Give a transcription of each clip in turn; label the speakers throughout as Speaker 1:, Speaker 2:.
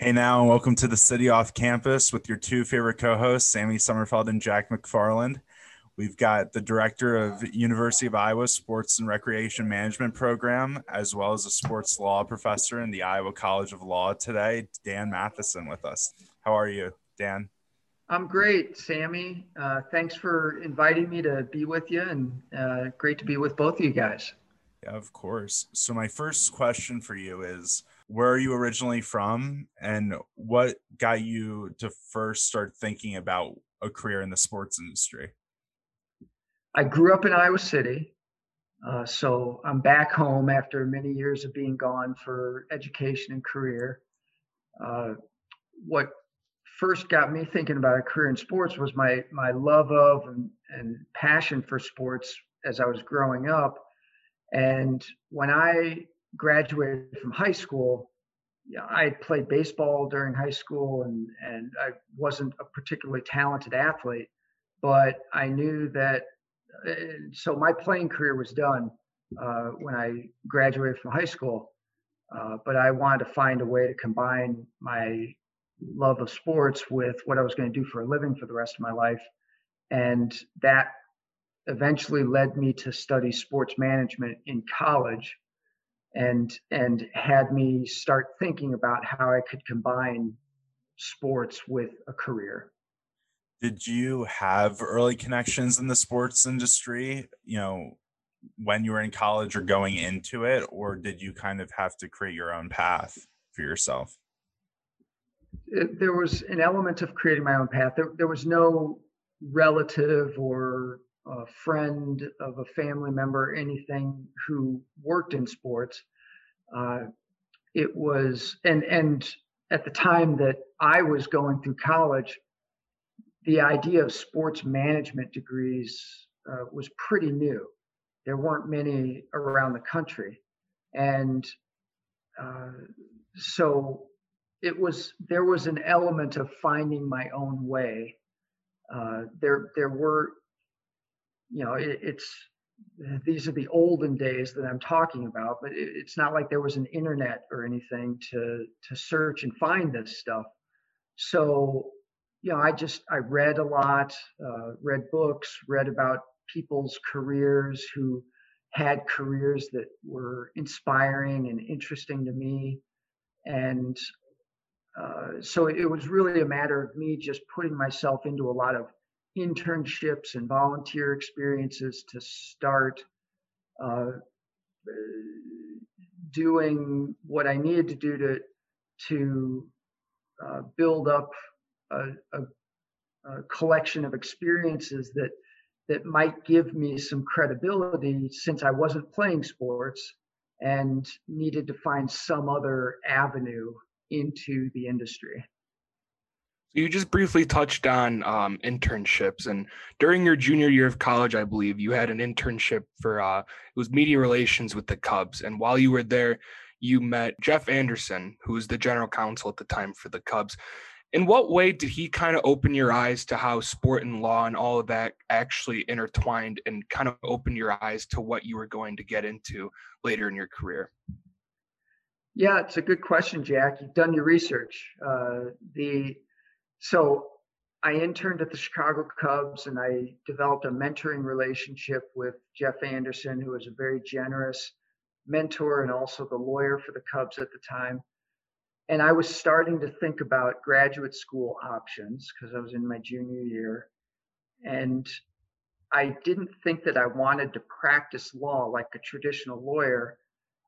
Speaker 1: Hey now, and welcome to the City Off Campus with your two favorite co-hosts, Sammy Summerfeld and Jack McFarland. We've got the director of University of Iowa Sports and Recreation Management Program, as well as a sports law professor in the Iowa College of Law today, Dan Matheson, with us. How are you, Dan?
Speaker 2: I'm great, Sammy. Uh, thanks for inviting me to be with you, and uh, great to be with both of you guys.
Speaker 1: Yeah, of course. So, my first question for you is where are you originally from, and what got you to first start thinking about a career in the sports industry?
Speaker 2: I grew up in Iowa City. Uh, so I'm back home after many years of being gone for education and career. Uh, what first got me thinking about a career in sports was my my love of and, and passion for sports as I was growing up. And when I graduated from high school, I played baseball during high school and, and I wasn't a particularly talented athlete, but I knew that so my playing career was done uh, when I graduated from high school. Uh, but I wanted to find a way to combine my love of sports with what I was going to do for a living for the rest of my life. And that eventually led me to study sports management in college and and had me start thinking about how I could combine sports with a career.
Speaker 1: Did you have early connections in the sports industry you know when you were in college or going into it or did you kind of have to create your own path for yourself?
Speaker 2: It, there was an element of creating my own path. There, there was no relative or a friend of a family member anything who worked in sports uh, it was and and at the time that i was going through college the idea of sports management degrees uh, was pretty new. There weren't many around the country, and uh, so it was there was an element of finding my own way. Uh, there there were, you know, it, it's these are the olden days that I'm talking about, but it, it's not like there was an internet or anything to to search and find this stuff. So you know, I just I read a lot, uh, read books, read about people's careers who had careers that were inspiring and interesting to me, and uh, so it was really a matter of me just putting myself into a lot of internships and volunteer experiences to start uh, doing what I needed to do to to uh, build up a, a, a collection of experiences that that might give me some credibility since I wasn't playing sports and needed to find some other avenue into the industry.
Speaker 3: You just briefly touched on um, internships, and during your junior year of college, I believe you had an internship for uh, it was media relations with the Cubs. And while you were there, you met Jeff Anderson, who was the general counsel at the time for the Cubs. In what way did he kind of open your eyes to how sport and law and all of that actually intertwined and kind of open your eyes to what you were going to get into later in your career?
Speaker 2: Yeah it's a good question jack. You've done your research. Uh, the so i interned at the chicago cubs and i developed a mentoring relationship with jeff anderson who was a very generous mentor and also the lawyer for the cubs at the time and I was starting to think about graduate school options because I was in my junior year. And I didn't think that I wanted to practice law like a traditional lawyer.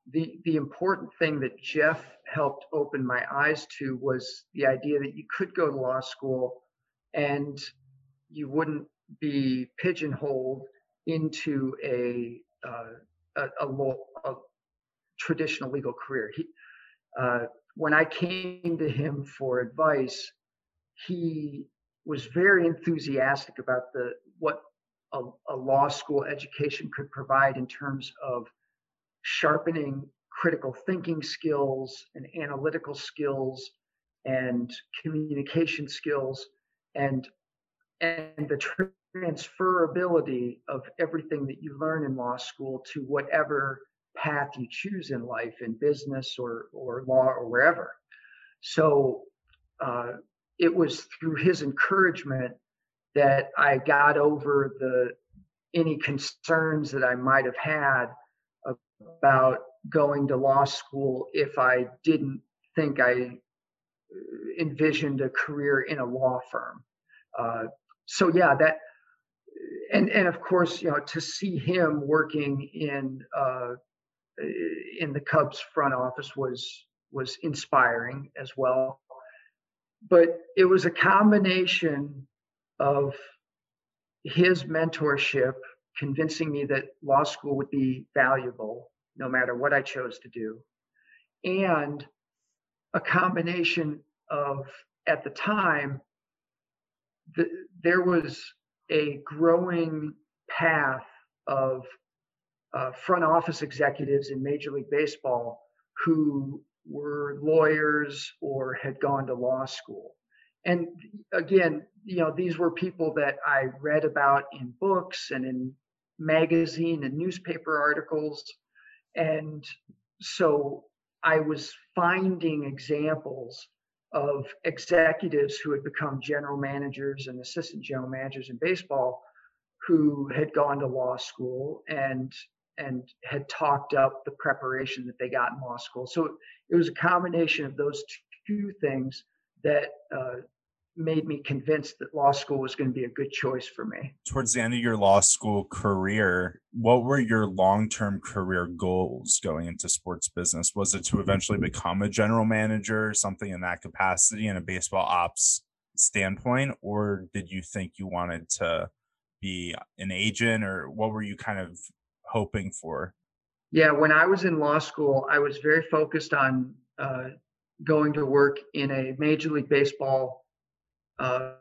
Speaker 2: The, the important thing that Jeff helped open my eyes to was the idea that you could go to law school and you wouldn't be pigeonholed into a, uh, a, a, law, a traditional legal career. He, uh, when I came to him for advice, he was very enthusiastic about the what a, a, law school education could provide in terms of sharpening critical thinking skills and analytical skills and communication skills and and the transferability of everything that you learn in law school to whatever path you choose in life in business or or law or wherever. So uh, it was through his encouragement that I got over the any concerns that I might have had about going to law school if I didn't think I envisioned a career in a law firm. Uh, so yeah, that and and of course, you know, to see him working in uh, in the Cubs front office was was inspiring as well. But it was a combination of his mentorship convincing me that law school would be valuable no matter what I chose to do, and a combination of at the time the, there was a growing path of uh, front office executives in Major League Baseball who were lawyers or had gone to law school. And again, you know, these were people that I read about in books and in magazine and newspaper articles. And so I was finding examples of executives who had become general managers and assistant general managers in baseball who had gone to law school and and had talked up the preparation that they got in law school. So it was a combination of those two things that uh, made me convinced that law school was going to be a good choice for me.
Speaker 1: Towards the end of your law school career, what were your long term career goals going into sports business? Was it to eventually become a general manager, something in that capacity in a baseball ops standpoint? Or did you think you wanted to be an agent, or what were you kind of hoping for?
Speaker 2: Yeah, when I was in law school, I was very focused on uh, going to work in a Major League Baseball uh,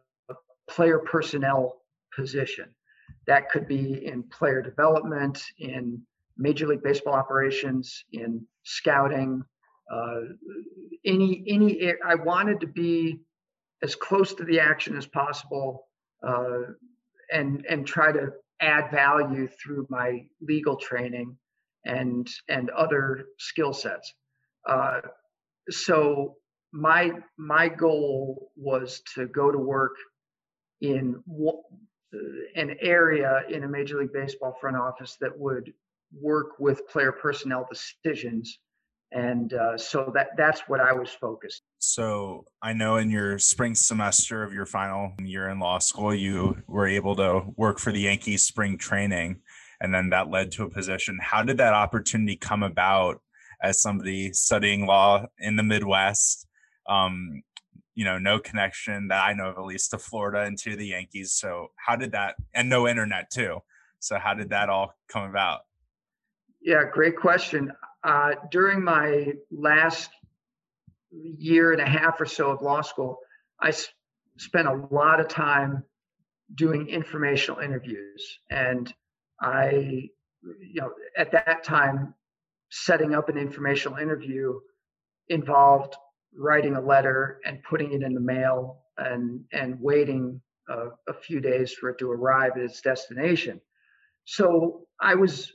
Speaker 2: player personnel position. That could be in player development, in Major League Baseball operations, in scouting, uh, any any. I wanted to be as close to the action as possible, uh, and and try to add value through my legal training and and other skill sets. Uh, so my my goal was to go to work in an area in a major league baseball front office that would work with player personnel decisions. And uh, so that that's what i was focused.
Speaker 1: So i know in your spring semester of your final year in law school you were able to work for the yankees spring training and then that led to a position. How did that opportunity come about as somebody studying law in the midwest um, you know, no connection that I know of at least to Florida and to the Yankees. So how did that and no internet too. So how did that all come about?
Speaker 2: Yeah, great question. Uh, during my last year and a half or so of law school, I s- spent a lot of time doing informational interviews, and I, you know, at that time, setting up an informational interview involved writing a letter and putting it in the mail and and waiting a, a few days for it to arrive at its destination. So I was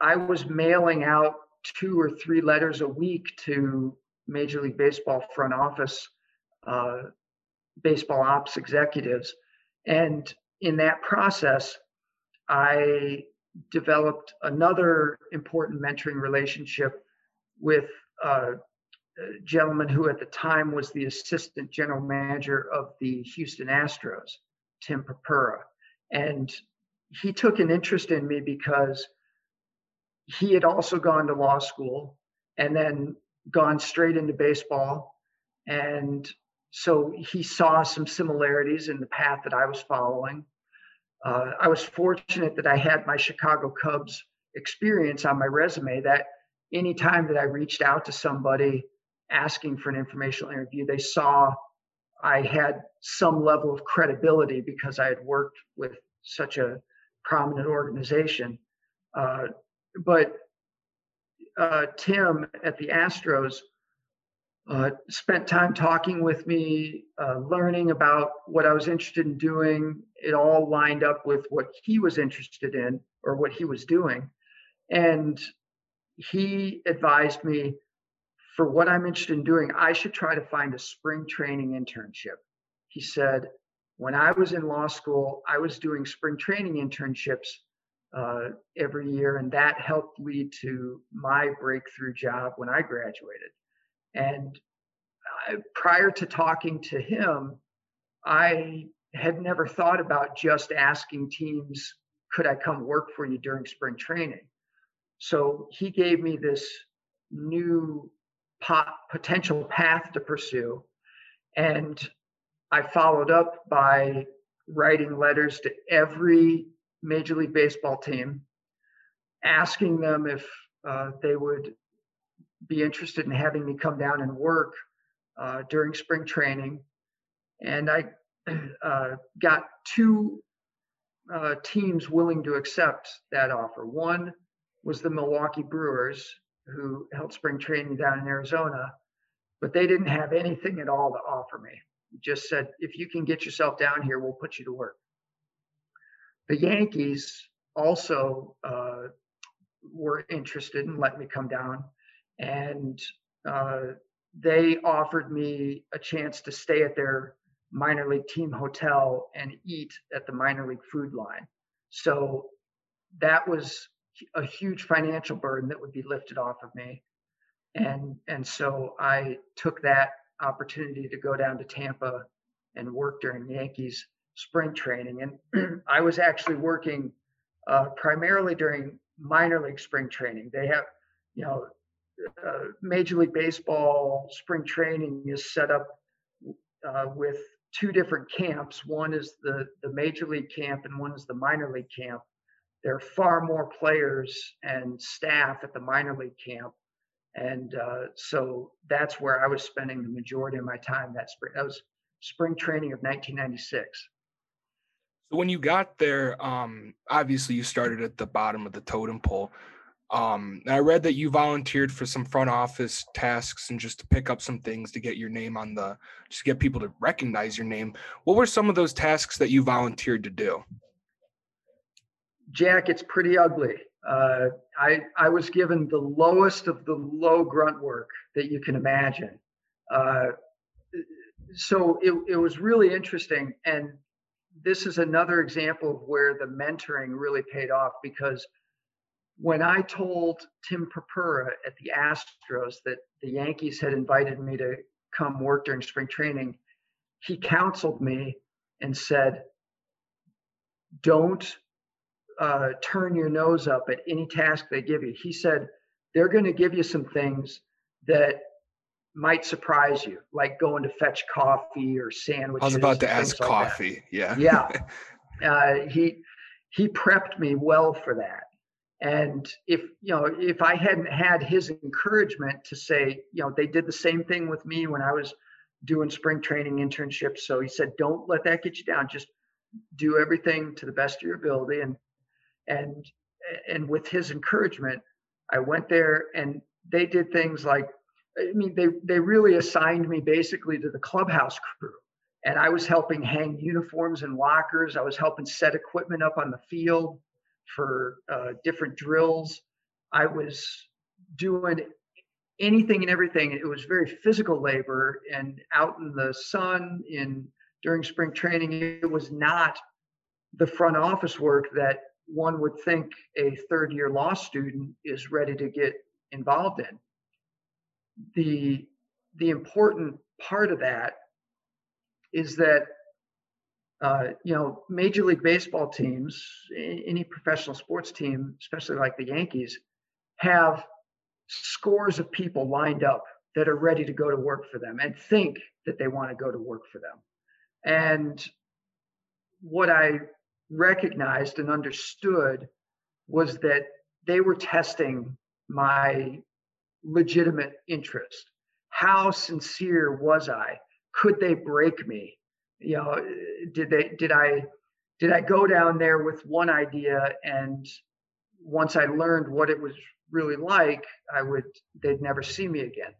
Speaker 2: I was mailing out two or three letters a week to Major League Baseball front office, uh, baseball ops executives, and in that process, I developed another important mentoring relationship with uh, gentleman who at the time was the assistant general manager of the Houston Astros, Tim Purpura. And he took an interest in me because he had also gone to law school and then gone straight into baseball. And so he saw some similarities in the path that I was following. Uh, I was fortunate that I had my Chicago Cubs experience on my resume that anytime that I reached out to somebody asking for an informational interview, they saw I had some level of credibility because I had worked with such a prominent organization. Uh, but uh, Tim at the Astros uh, spent time talking with me, uh, learning about what I was interested in doing. It all lined up with what he was interested in or what he was doing. And he advised me for what I'm interested in doing, I should try to find a spring training internship. He said, when I was in law school, I was doing spring training internships uh, every year, and that helped lead to my breakthrough job when I graduated. And I, prior to talking to him, I had never thought about just asking teams, could I come work for you during spring training? So he gave me this new pot, potential path to pursue. And I followed up by writing letters to every Major League Baseball team, asking them if uh, they would be interested in having me come down and work uh, during spring training. And I uh, got two uh, teams willing to accept that offer. One was the Milwaukee Brewers, who held spring training down in Arizona, but they didn't have anything at all to offer me. Just said, if you can get yourself down here, we'll put you to work. The Yankees also uh, were interested and let me come down, and uh, they offered me a chance to stay at their minor league team hotel and eat at the minor league food line. So that was a huge financial burden that would be lifted off of me. And and so I took that opportunity to go down to Tampa and work during Yankees spring training. And I was actually working uh, primarily during minor league spring training. They have, you know, uh, Major League Baseball spring training is set up uh, with two different camps. One is the, the major league camp and one is the minor league camp. There are far more players and staff at the minor league camp. And uh, so that's where I was spending the majority of my time that spring. That was spring training of 1996.
Speaker 3: So when you got there, um, obviously you started at the bottom of the totem pole. Um, I read that you volunteered for some front office tasks and just to pick up some things to get your name on the, just to get people to recognize your name. What were some of those tasks that you volunteered to do?
Speaker 2: Jack, it's pretty ugly. Uh, I I was given the lowest of the low grunt work that you can imagine. Uh, so it, it was really interesting, and this is another example of where the mentoring really paid off because when I told Tim Purpura at the Astros that the Yankees had invited me to come work during spring training, he counseled me and said, Don't uh, turn your nose up at any task they give you. He said, They're going to give you some things that might surprise you, like going to fetch coffee or sandwiches.
Speaker 3: I was about to ask like coffee.
Speaker 2: That. Yeah. Yeah. Uh, he he prepped me well for that and if you know if i hadn't had his encouragement to say you know they did the same thing with me when i was doing spring training internships. So he said don't let that get you down. Just do everything to the best of your ability. And and and with his encouragement i went there and they did things like i mean they they really assigned me basically to the clubhouse crew. And i was helping hang uniforms and lockers. I was helping set equipment up on the field for uh, different drills. I was doing anything and everything. It was very physical labor and out in the sun in during spring training. It was not the front office work that one would think a third year law student is ready to get involved in. The the important part of that is that uh, you know, Major League Baseball teams, any professional sports team, especially like the Yankees, have scores of people lined up that are ready to go to work for them and think that they want to go to work for them. And what I recognized and understood was that they were testing my legitimate interest. How sincere was I? Could they break me? You know did they did i did i go down there with one idea and once i learned what it was really like i would they'd never see me again.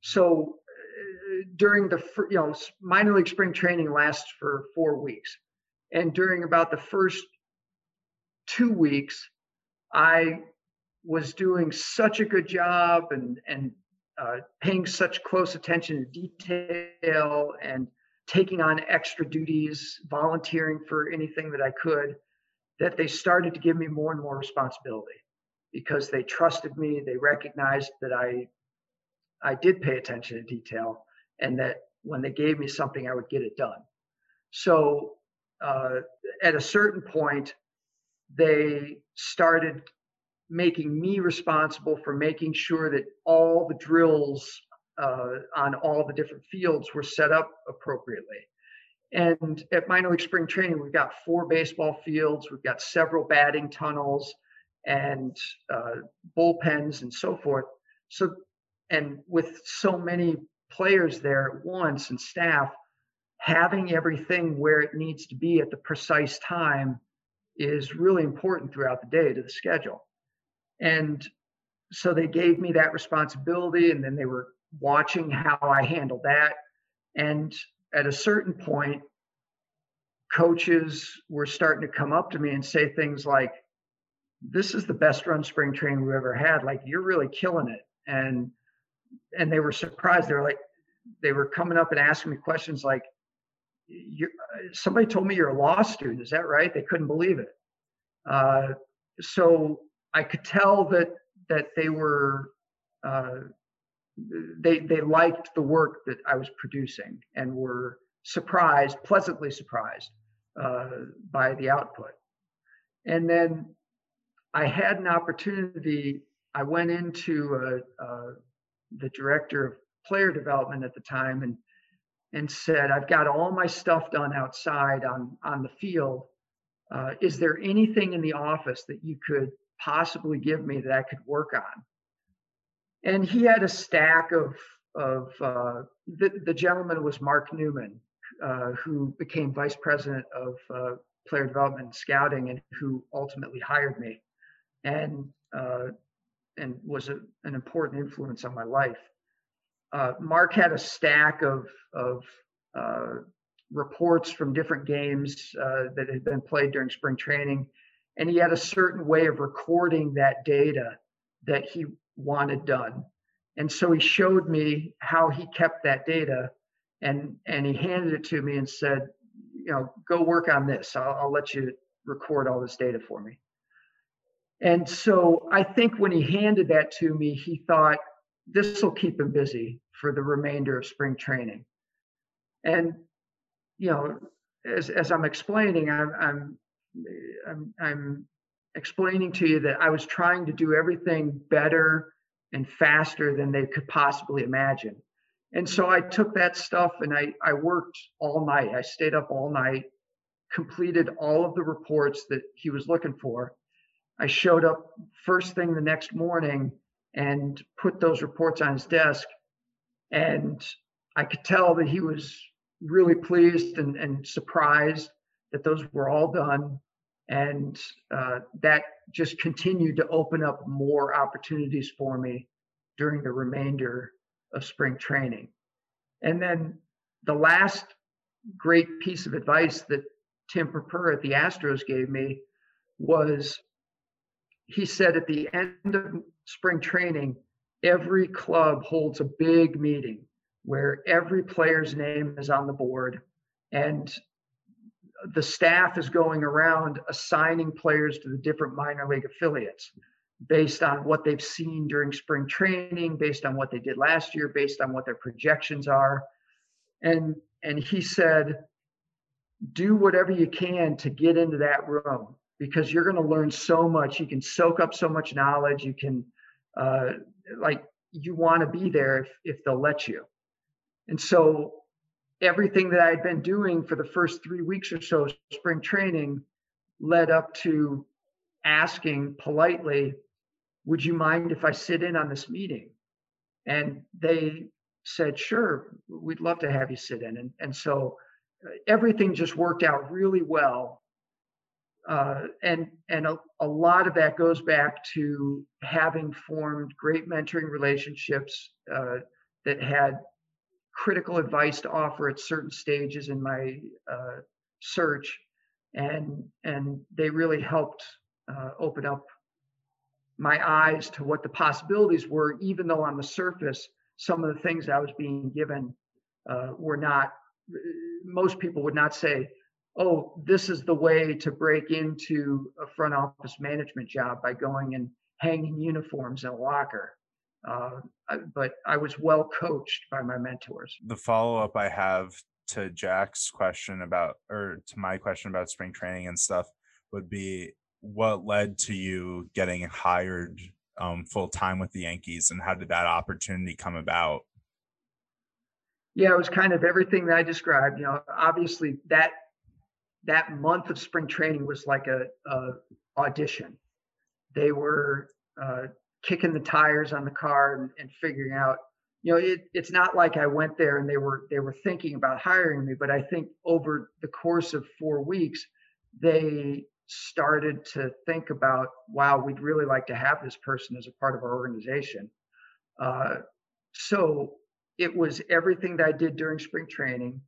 Speaker 2: So uh, during the you know minor league spring training lasts for four weeks. And during about the first two weeks i was doing such a good job and and uh, paying such close attention to detail and taking on extra duties, volunteering for anything that I could, that they started to give me more and more responsibility because they trusted me. They recognized that I I did pay attention to detail and that when they gave me something, I would get it done. So uh, at a certain point, they started making me responsible for making sure that all the drills uh, on all the different fields were set up appropriately. And at minor league spring training, we've got four baseball fields, we've got several batting tunnels and uh, bullpens and so forth. So, and with so many players there at once and staff, having everything where it needs to be at the precise time is really important throughout the day to the schedule. And so they gave me that responsibility, and then they were watching how I handle that. And at a certain point, coaches were starting to come up to me and say things like, This is the best run spring training we've ever had. Like, you're really killing it. And and they were surprised. They were like, they were coming up and asking me questions like, you somebody told me you're a law student. Is that right? They couldn't believe it. Uh, so I could tell that that they were uh, they they liked the work that I was producing and were surprised, pleasantly surprised uh, by the output. And then I had an opportunity. I went into uh, uh, the director of player development at the time and and said, "I've got all my stuff done outside on on the field. Uh, is there anything in the office that you could possibly give me that I could work on?" And he had a stack of of uh, the, the gentleman was Mark Newman, uh, who became vice president of uh, player development and scouting, and who ultimately hired me, and uh, and was a, an important influence on my life. Uh, Mark had a stack of of uh, reports from different games that had been played during spring training, and he had a certain way of recording that data that he wanted done. And so he showed me how he kept that data and, and he handed it to me and said, you know, go work on this. I'll, I'll let you record all this data for me. And so I think when he handed that to me, he thought, this will keep him busy for the remainder of spring training. And, you know, as, as I'm explaining, I'm, I'm, I'm, I'm explaining to you that I was trying to do everything better and faster than they could possibly imagine. And so I took that stuff and I, I worked all night. I stayed up all night, completed all of the reports that he was looking for. I showed up first thing the next morning and put those reports on his desk. And I could tell that he was really pleased and, and surprised that those were all done and uh, that just continued to open up more opportunities for me during the remainder of spring training. And then the last great piece of advice that Tim Purpura at the Astros gave me was he said at the end of spring training, every club holds a big meeting where every player's name is on the board and the staff is going around assigning players to the different minor league affiliates based on what they've seen during spring training, based on what they did last year, based on what their projections are. And and he said, do whatever you can to get into that room because you're going to learn so much. You can soak up so much knowledge. You can uh, like you want to be there if if they'll let you. And so everything that I had been doing for the first three weeks or so spring training led up to asking politely, would you mind if I sit in on this meeting? And they said, sure, we'd love to have you sit in. And, and so uh, everything just worked out really well. Uh, and and a, a lot of that goes back to having formed great mentoring relationships uh, that had critical advice to offer at certain stages in my uh, search, and and they really helped uh, open up my eyes to what the possibilities were. Even though on the surface some of the things I was being given uh, were not. Most people would not say, "Oh, this is the way to break into a front office management job by going and hanging uniforms in a locker." Uh, but I was well coached by my mentors.
Speaker 1: The follow up I have to Jack's question about, or to my question about spring training and stuff, would be what led to you getting hired um, full time with the Yankees, and how did that opportunity come about?
Speaker 2: Yeah, it was kind of everything that I described. You know, obviously that that month of spring training was like a, a audition. They were uh, kicking the tires on the car and, and figuring out you know it, it's not like i went there and they were they were thinking about hiring me but i think over the course of four weeks they started to think about wow we'd really like to have this person as a part of our organization. Uh, so it was everything that i did during spring training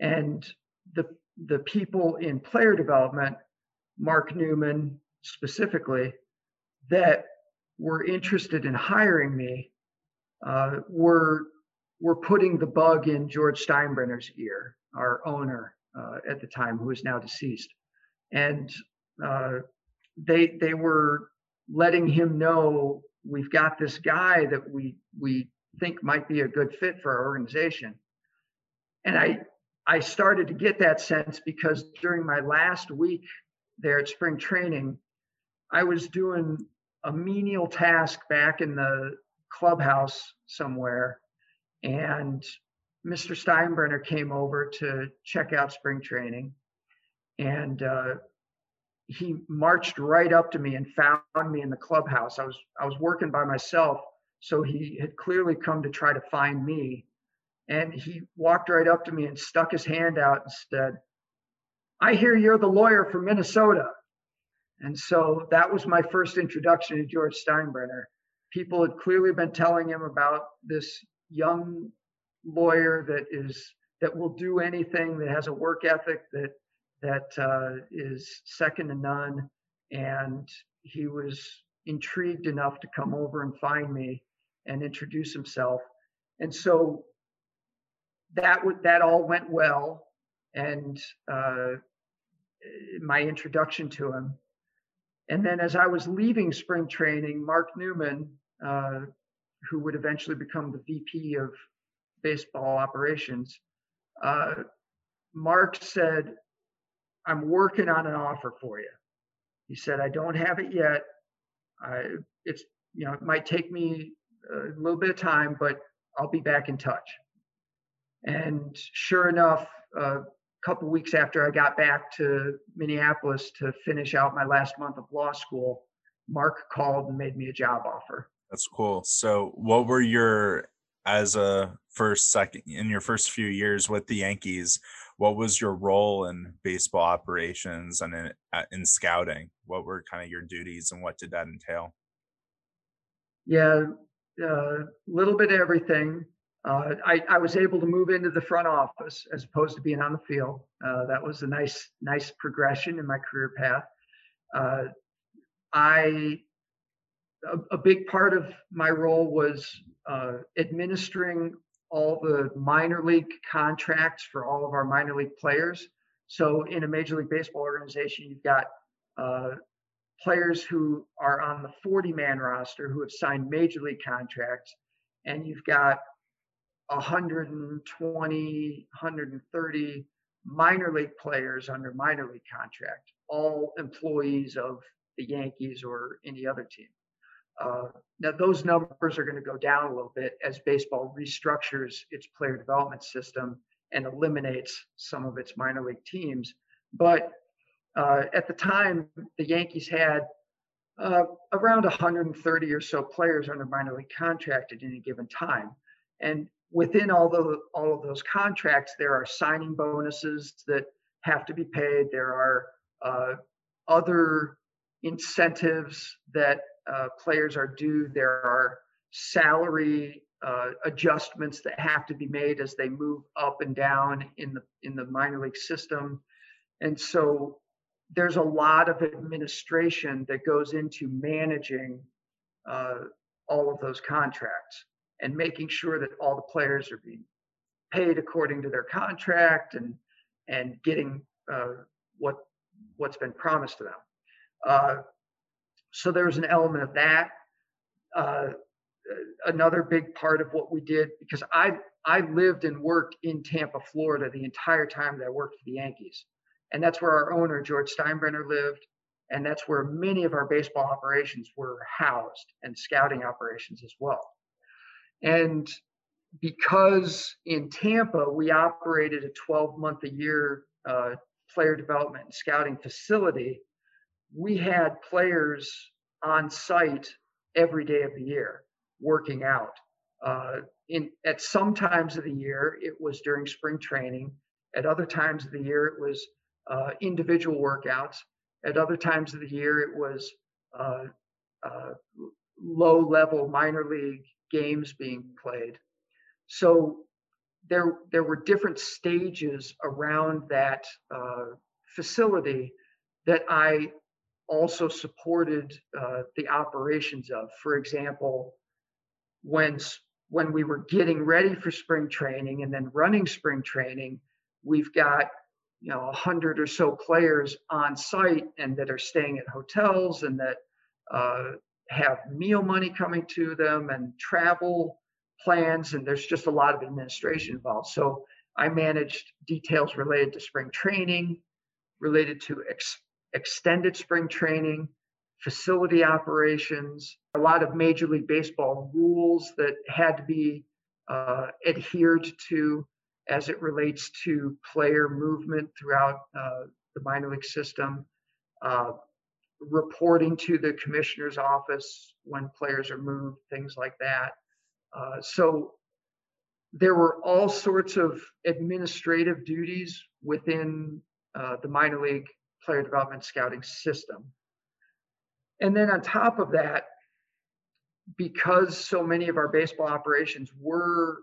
Speaker 2: and the the people in player development mark newman specifically that were interested in hiring me uh, were were putting the bug in George Steinbrenner's ear, our owner uh, at the time, who is now deceased, and uh, they they were letting him know we've got this guy that we we think might be a good fit for our organization, and I I started to get that sense because during my last week there at spring training, I was doing a menial task back in the clubhouse somewhere and mr steinbrenner came over to check out spring training and uh, he marched right up to me and found me in the clubhouse. I was i was working by myself so he had clearly come to try to find me and he walked right up to me and stuck his hand out and said i hear you're the lawyer from minnesota and so that was my first introduction to George Steinbrenner. People had clearly been telling him about this young lawyer that is that will do anything, that has a work ethic that that uh, is second to none, and he was intrigued enough to come over and find me and introduce himself. And so that w- that all went well, and uh, my introduction to him and then as I was leaving spring training, Mark Newman, uh, who would eventually become the VP of baseball operations, uh, Mark said, I'm working on an offer for you. He said, I don't have it yet. I, it's, you know, it might take me a little bit of time, but I'll be back in touch. And sure enough, uh, couple weeks after I got back to Minneapolis to finish out my last month of law school, Mark called and made me a job offer.
Speaker 1: That's cool. So, what were your as a first second in your first few years with the Yankees? What was your role in baseball operations and in, in scouting? What were kind of your duties and what did that entail?
Speaker 2: Yeah, a uh, little bit of everything. Uh, I, I, was able to move into the front office as opposed to being on the field. Uh, that was a nice, nice progression in my career path. Uh, I, a, a, big part of my role was uh, administering all the minor league contracts for all of our minor league players. So in a Major League Baseball organization, you've got uh, players who are on the 40 man roster who have signed major league contracts, and you've got 120, 130 minor league players under minor league contract, all employees of the Yankees or any other team. Uh, now, those numbers are going to go down a little bit as baseball restructures its player development system and eliminates some of its minor league teams. But uh, at the time, the Yankees had uh, around 130 or so players under minor league contract at any given time. And within all the all of those contracts, there are signing bonuses that have to be paid. There are uh, other incentives that uh, players are due. There are salary uh, adjustments that have to be made as they move up and down in the in the minor league system, and so there's a lot of administration that goes into managing uh, all of those contracts and making sure that all the players are being paid according to their contract and and getting uh, what what's been promised to them. Uh, so there's an element of that. Uh, another big part of what we did because I I lived and worked in Tampa, Florida, the entire time that I worked for the Yankees, and that's where our owner George Steinbrenner lived, and that's where many of our baseball operations were housed and scouting operations as well. And because in Tampa we operated a 12 month a year uh, player development and scouting facility, we had players on site every day of the year working out. Uh, in at some times of the year, it was during spring training. At other times of the year, it was uh, individual workouts. At other times of the year, it was uh, uh low level minor league games being played. So there there were different stages around that uh, facility that I also supported uh, the operations of. For example, when when we were getting ready for spring training and then running spring training, we've got you know a hundred or so players on site and that are staying at hotels and that uh, have meal money coming to them and travel plans and there's just a lot of administration involved. So i managed details related to spring training related to ex- extended spring training facility operations a lot of major league baseball rules that had to be uh, adhered to as it relates to player movement throughout uh, the minor league system. Uh, reporting to the commissioner's office when players are moved, things like that. Uh, so there were all sorts of administrative duties within uh, the minor league player development scouting system. And then on top of that, because so many of our baseball operations were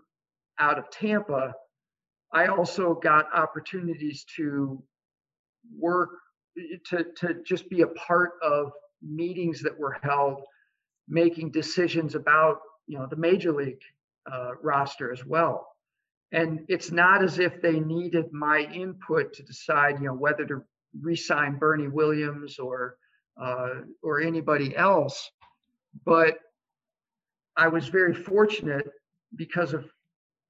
Speaker 2: out of Tampa, I also got opportunities to work to, to just be a part of meetings that were held, making decisions about you know the major league uh, roster as well. And it's not as if they needed my input to decide you know whether to re-sign Bernie Williams or uh, or anybody else, but I was very fortunate because of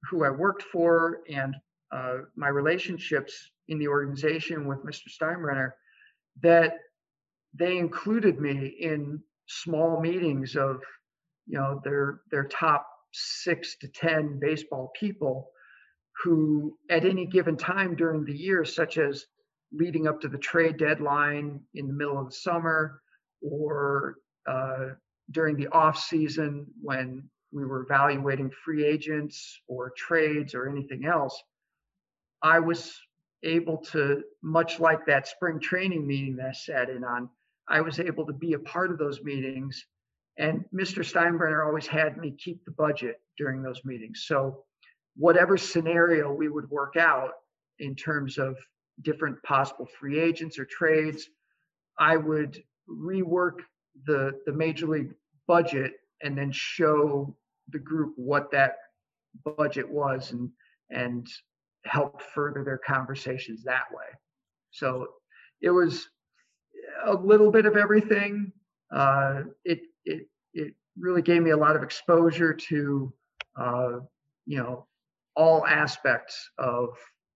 Speaker 2: who I worked for and uh, my relationships in the organization with Mr. Steinbrenner that they included me in small meetings of you know their their top six to ten baseball people who at any given time during the year such as leading up to the trade deadline in the middle of the summer or uh, during the off season when we were evaluating free agents or trades or anything else i was able to, much like that spring training meeting that I sat in on, I was able to be a part of those meetings. And Mr. Steinbrenner always had me keep the budget during those meetings. So, whatever scenario we would work out in terms of different possible free agents or trades, I would rework the, the major league budget and then show the group what that budget was and and helped further their conversations that way. So it was a little bit of everything. Uh, it it it really gave me a lot of exposure to uh, you know all aspects of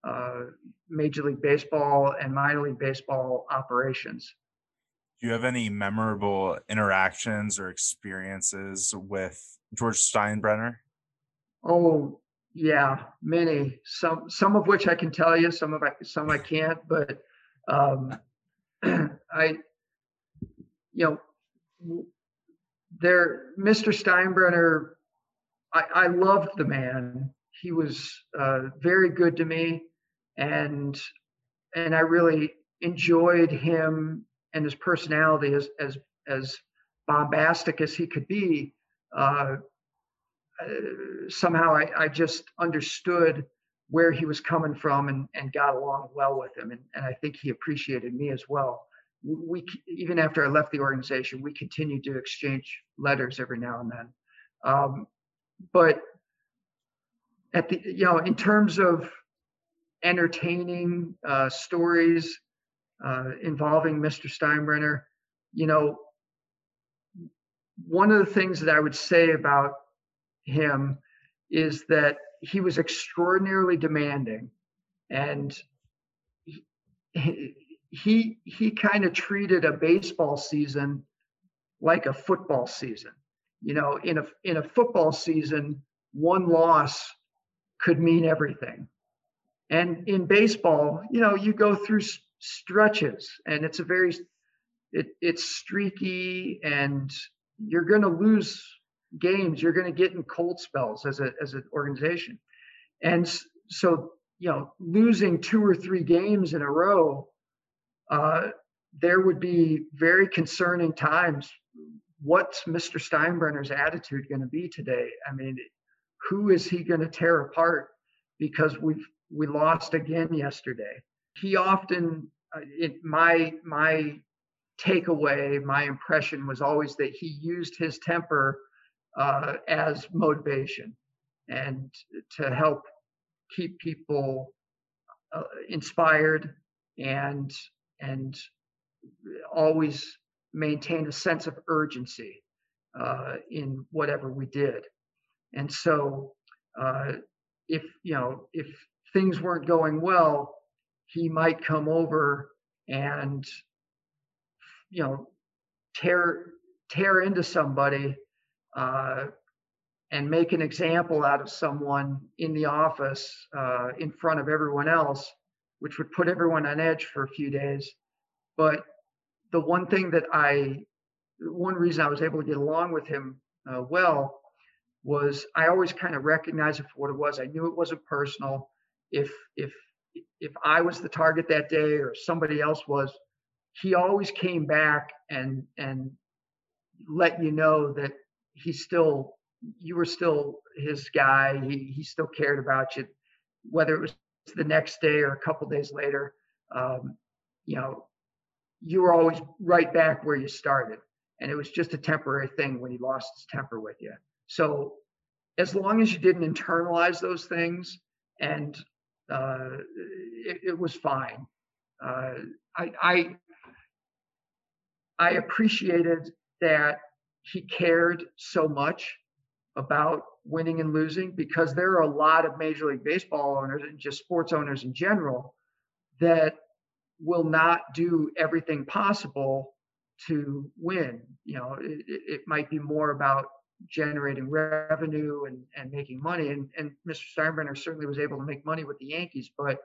Speaker 2: uh, Major League Baseball and minor league baseball operations.
Speaker 1: Do you have any memorable interactions or experiences with George Steinbrenner?
Speaker 2: Oh, yeah, many. Some some of which I can tell you, some of I some I can't. But um, I, you know, there, Mr. Steinbrenner, I, I loved the man. He was uh, very good to me, and and I really enjoyed him and his personality as as as bombastic as he could be. Uh, uh, somehow I, I, just understood where he was coming from and, and got along well with him. And, and I think he appreciated me as well. We, even after I left the organization, we continued to exchange letters every now and then. Um, but at the you know in terms of entertaining uh, stories uh, involving Mr. Steinbrenner, you know, one of the things that I would say about him is that he was extraordinarily demanding. And he he, he kind of treated a baseball season like a football season. You know in a in a football season one loss could mean everything. And in baseball you know you go through stretches and it's a very it, it's streaky and you're going to lose games you're going to get in cold spells as a as an organization. And so you know losing two or three games in a row uh, there would be very concerning times. What's mr steinbrenner's attitude going to be today? I mean who is he going to tear apart because we've we lost again yesterday? He often uh, it, my my takeaway my impression was always that he used his temper uh, as motivation and to help keep people uh, inspired and and always maintain a sense of urgency uh, in whatever we did. And so, uh, if you know if things weren't going well, he might come over and you know tear tear into somebody uh, and make an example out of someone in the office uh, in front of everyone else, which would put everyone on edge for a few days. But the one thing that I, one reason I was able to get along with him uh, well was I always kind of recognized it for what it was. I knew it wasn't personal. If if if I was the target that day or somebody else was, he always came back and and let you know that he still you were still his guy. He he still cared about you, whether it was the next day or a couple days later. Um, you know, you were always right back where you started, and it was just a temporary thing when he lost his temper with you. So, as long as you didn't internalize those things, and uh, it, it, was fine. Uh, I, I I appreciated that he cared so much about winning and losing because there are a lot of Major League Baseball owners and just sports owners in general that will not do everything possible to win. You know, it, it might be more about generating revenue and, and making money. And, and Mr. Steinbrenner certainly was able to make money with the Yankees, but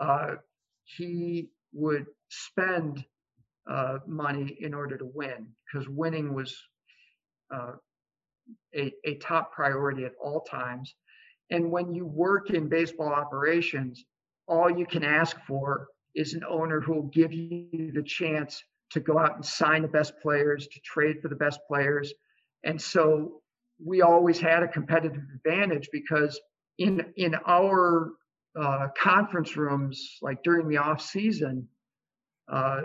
Speaker 2: uh, he would spend uh, money in order to win because winning was uh, a, a top priority at all times. And when you work in baseball operations, all you can ask for is an owner who will give you the chance to go out and sign the best players, to trade for the best players. And so we always had a competitive advantage because in in our uh, conference rooms, like during the off season, uh,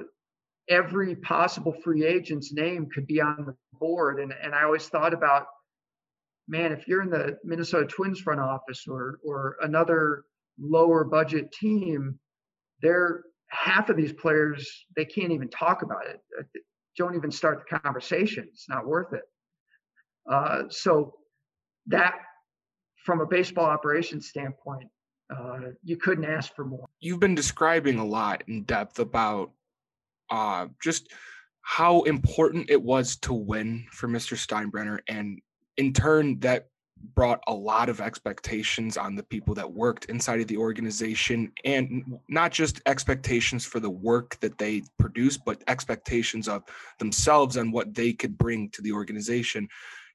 Speaker 2: every possible free agent's name could be on the board. And, and I always thought about, man, if you're in the Minnesota Twins front office or, or another lower budget team, they're half of these players, they can't even talk about it. Uh, don't even start the conversation. It's not worth it. Uh, so that from a baseball operations standpoint, uh, you couldn't ask for more.
Speaker 3: You've been describing a lot in depth about uh, just how important it was to win for Mr. Steinbrenner. And in turn, that brought a lot of expectations on the people that worked inside of the organization and not just expectations for the work that they produce but expectations of themselves and what they could bring to the organization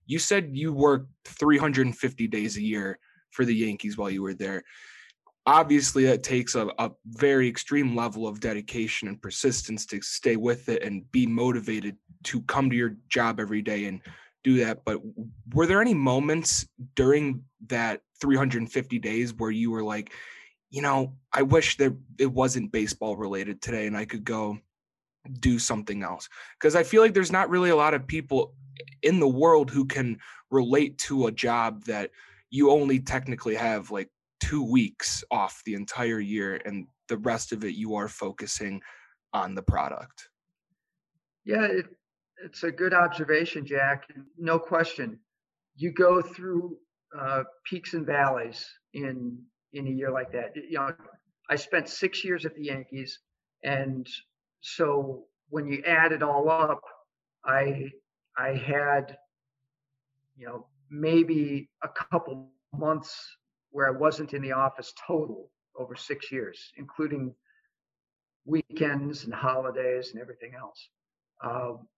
Speaker 3: you said you worked 350 days a year for the yankees while you were there obviously that takes a, a very extreme level of dedication and persistence to stay with it and be motivated to come to your job every day and do that. But were there any moments during that 350 days where you were like you know i wish that it wasn't baseball related today and i could go do something else? Because i feel like there's not really a lot of people in the world who can relate to a job that you only technically have like two weeks off the entire year and the rest of it you are focusing on the product?
Speaker 2: Yeah it, it's a good observation jack no question. You go through uh, peaks and valleys in in a year like that. You know i spent six years at the yankees and so when you add it all up i i had you know maybe a couple months where I wasn't in the office total over six years, including weekends and holidays and everything else. Um,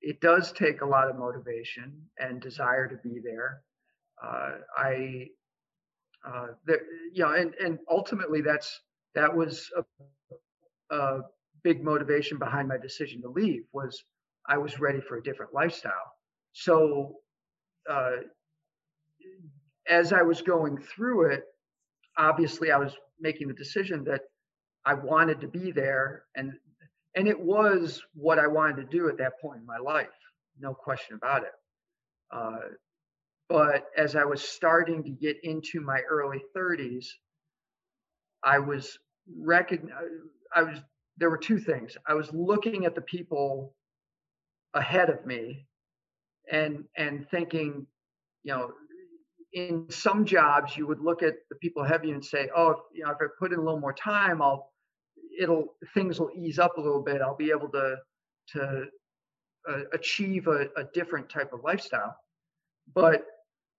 Speaker 2: it does take a lot of motivation and desire to be there. Uh, I, uh, there, you know, and and ultimately that's that was a, a big motivation behind my decision to leave was I was ready for a different lifestyle. So uh, as I was going through it, obviously I was making the decision that I wanted to be there and and it was what I wanted to do at that point in my life, no question about it. Uh, but as I was starting to get into my early 30s, I was recognize I was there were two things. I was looking at the people ahead of me and and thinking, you know, in some jobs you would look at the people you and say oh if, you know if i put in a little more time i'll it'll things will ease up a little bit. I'll be able to to uh, achieve a, a different type of lifestyle. But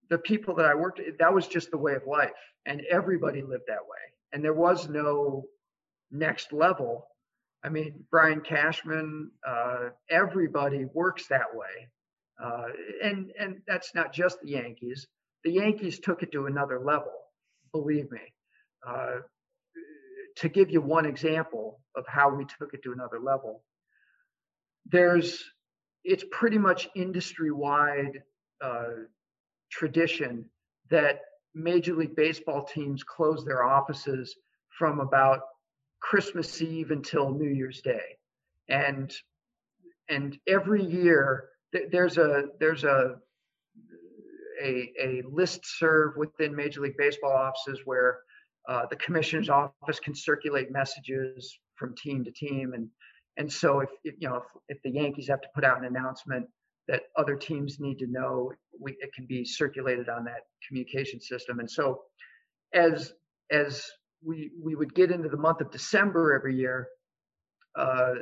Speaker 2: the people that i worked that was just the way of life and everybody lived that way and there was no next level. I mean brian cashman uh, everybody works that way uh, and and that's not just the yankees the Yankees took it to another level, believe me. Uh, to give you one example of how we took it to another level, there's it's pretty much industry-wide uh, tradition that Major League Baseball teams close their offices from about Christmas Eve until New Year's Day, and and every year there's a there's a a, a listserv within Major League Baseball offices where uh, the commissioner's office can circulate messages from team to team. And, and so if, if you know, if, if, the Yankees have to put out an announcement that other teams need to know, we, it can be circulated on that communication system. And so as, as we, we would get into the month of December every year, uh,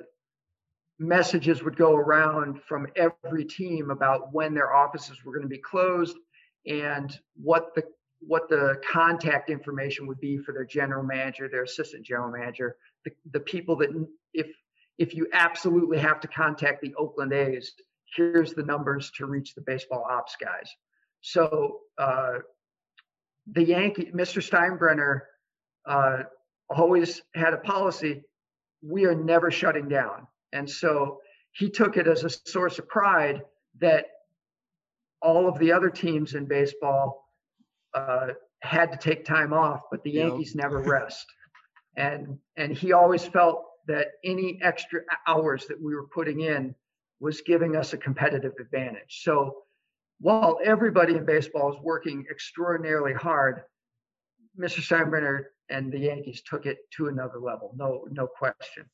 Speaker 2: messages would go around from every team about when their offices were going to be closed and what the what the contact information would be for their general manager, their assistant general manager, the, the people that if if you absolutely have to contact the Oakland A's, here's the numbers to reach the baseball ops guys. So uh, the Yankee, Mr. Steinbrenner, uh, always had a policy: we are never shutting down. And so he took it as a source of pride that all of the other teams in baseball uh, had to take time off, but the Yankees yep. never rest. And and he always felt that any extra hours that we were putting in was giving us a competitive advantage. So while everybody in baseball is working extraordinarily hard, Mr. Steinbrenner and the Yankees took it to another level. No, no question.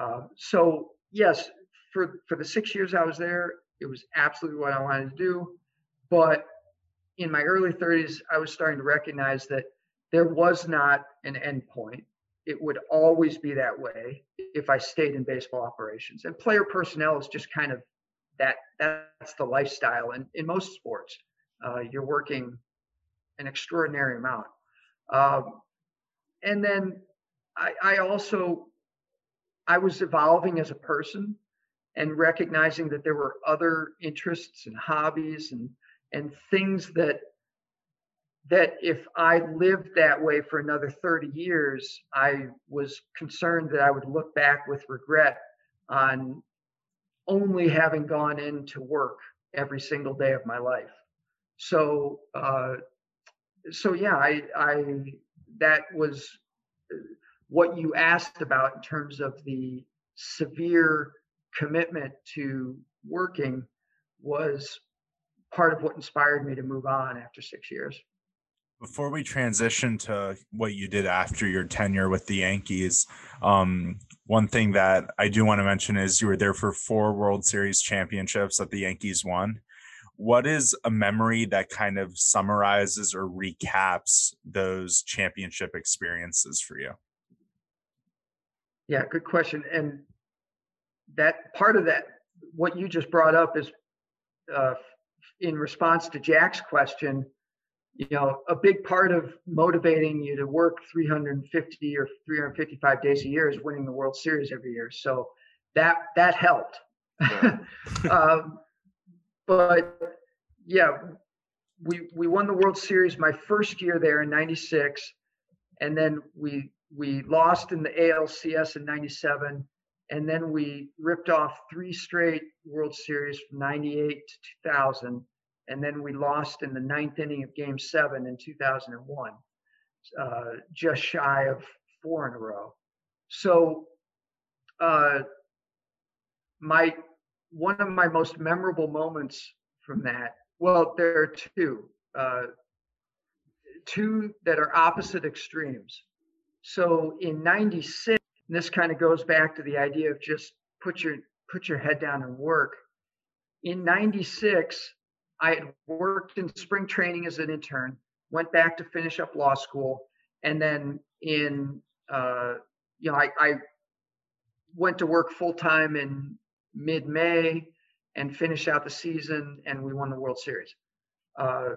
Speaker 2: Uh, so yes, for for the six years I was there, it was absolutely what I wanted to do. But in my early 30s, I was starting to recognize that there was not an end point. It would always be that way if I stayed in baseball operations. And player personnel is just kind of that. That's the lifestyle. And in most sports, uh, you're working an extraordinary amount. Um, and then I, I also I was evolving as a person and recognizing that there were other interests and hobbies and and things that that if I lived that way for another 30 years, I was concerned that I would look back with regret on only having gone into work every single day of my life. So, uh, so yeah, I, I that was what you asked about in terms of the severe commitment to working was part of what inspired me to move on after six years.
Speaker 1: Before we transition to what you did after your tenure with the Yankees, um, one thing that I do want to mention is you were there for four World Series championships that the Yankees won. What is a memory that kind of summarizes or recaps those championship experiences for you?
Speaker 2: Yeah, good question. And that part of that, what you just brought up is uh, in response to Jack's question you know, a big part of motivating you to work 350 or 355 days a year is winning the World Series every year. So that that helped. Yeah. um, but yeah, we we won the World Series my first year there in '96, and then we we lost in the ALCS in '97, and then we ripped off three straight World Series from '98 to 2000 and then we lost in the ninth inning of Game Seven in 2001, uh, just shy of four in a row. So, uh, my one of my most memorable moments from that. Well, there are two, uh, two that are opposite extremes. So in '96, this kind of goes back to the idea of just put your put your head down and work. In '96, I had worked in spring training as an intern, went back to finish up law school, and then in uh, you know I, I went to work full time in mid May and finished out the season, and we won the World Series. Uh,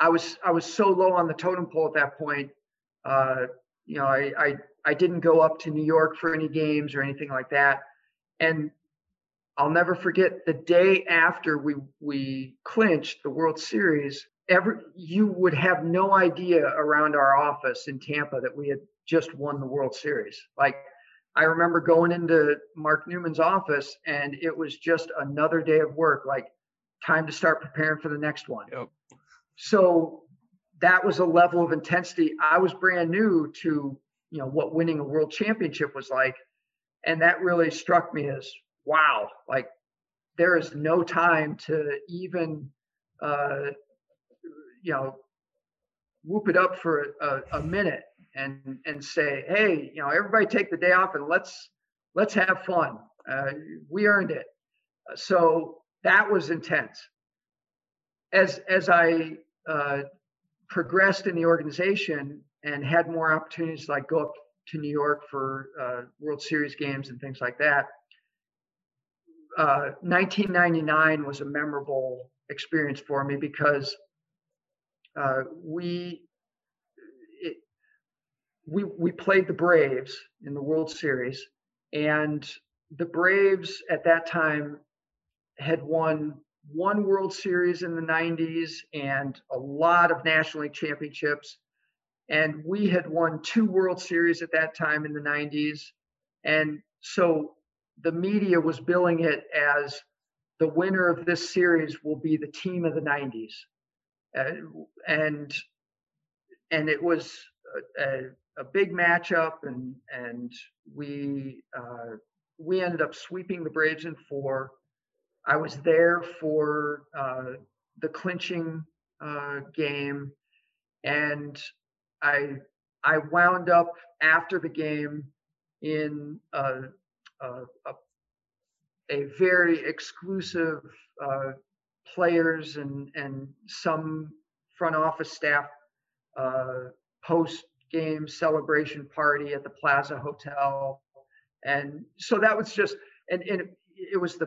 Speaker 2: I was I was so low on the totem pole at that point. Uh, you know, I, I I didn't go up to New York for any games or anything like that, and I'll never forget the day after we we clinched the World Series. Every you would have no idea around our office in Tampa that we had just won the World Series. Like I remember going into Mark Newman's office and it was just another day of work. Like time to start preparing for the next one. Yep. So that was a level of intensity. I was brand new to you know what winning a world championship was like, and that really struck me as wow, like there is no time to even, uh, you know, whoop it up for a, a, minute and and say, hey, you know, everybody take the day off and let's let's have fun. Uh, we earned it. So that was intense. As as I uh, progressed in the organization and had more opportunities, like go up to New York for uh, World Series games and things like that, 1999 uh, was a memorable experience for me because uh, we it, we we played the Braves in the World Series, and the Braves at that time had won one World Series in the 90s and a lot of National League championships. And we had won two World Series at that time in the 90s. And so the media was billing it as the winner of this series will be the team of the 90s. Uh, and and it was a, a, a, big matchup and and we uh, we ended up sweeping the Braves in four. I was there for uh, the clinching uh, game, and I I wound up after the game in a a, a very exclusive uh, players and and some front office staff uh, post game celebration party at the Plaza Hotel, and so that was just and, and it was the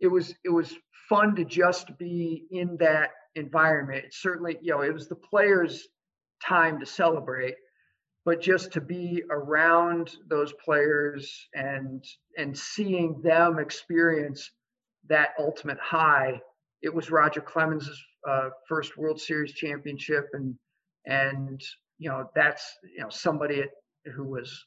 Speaker 2: it was it was fun to just be in that environment. It certainly, you know, it was the players' time to celebrate, but just to be around those players and and seeing them experience that ultimate high. It was roger clemens' uh, first world series championship and and you know that's you know somebody who was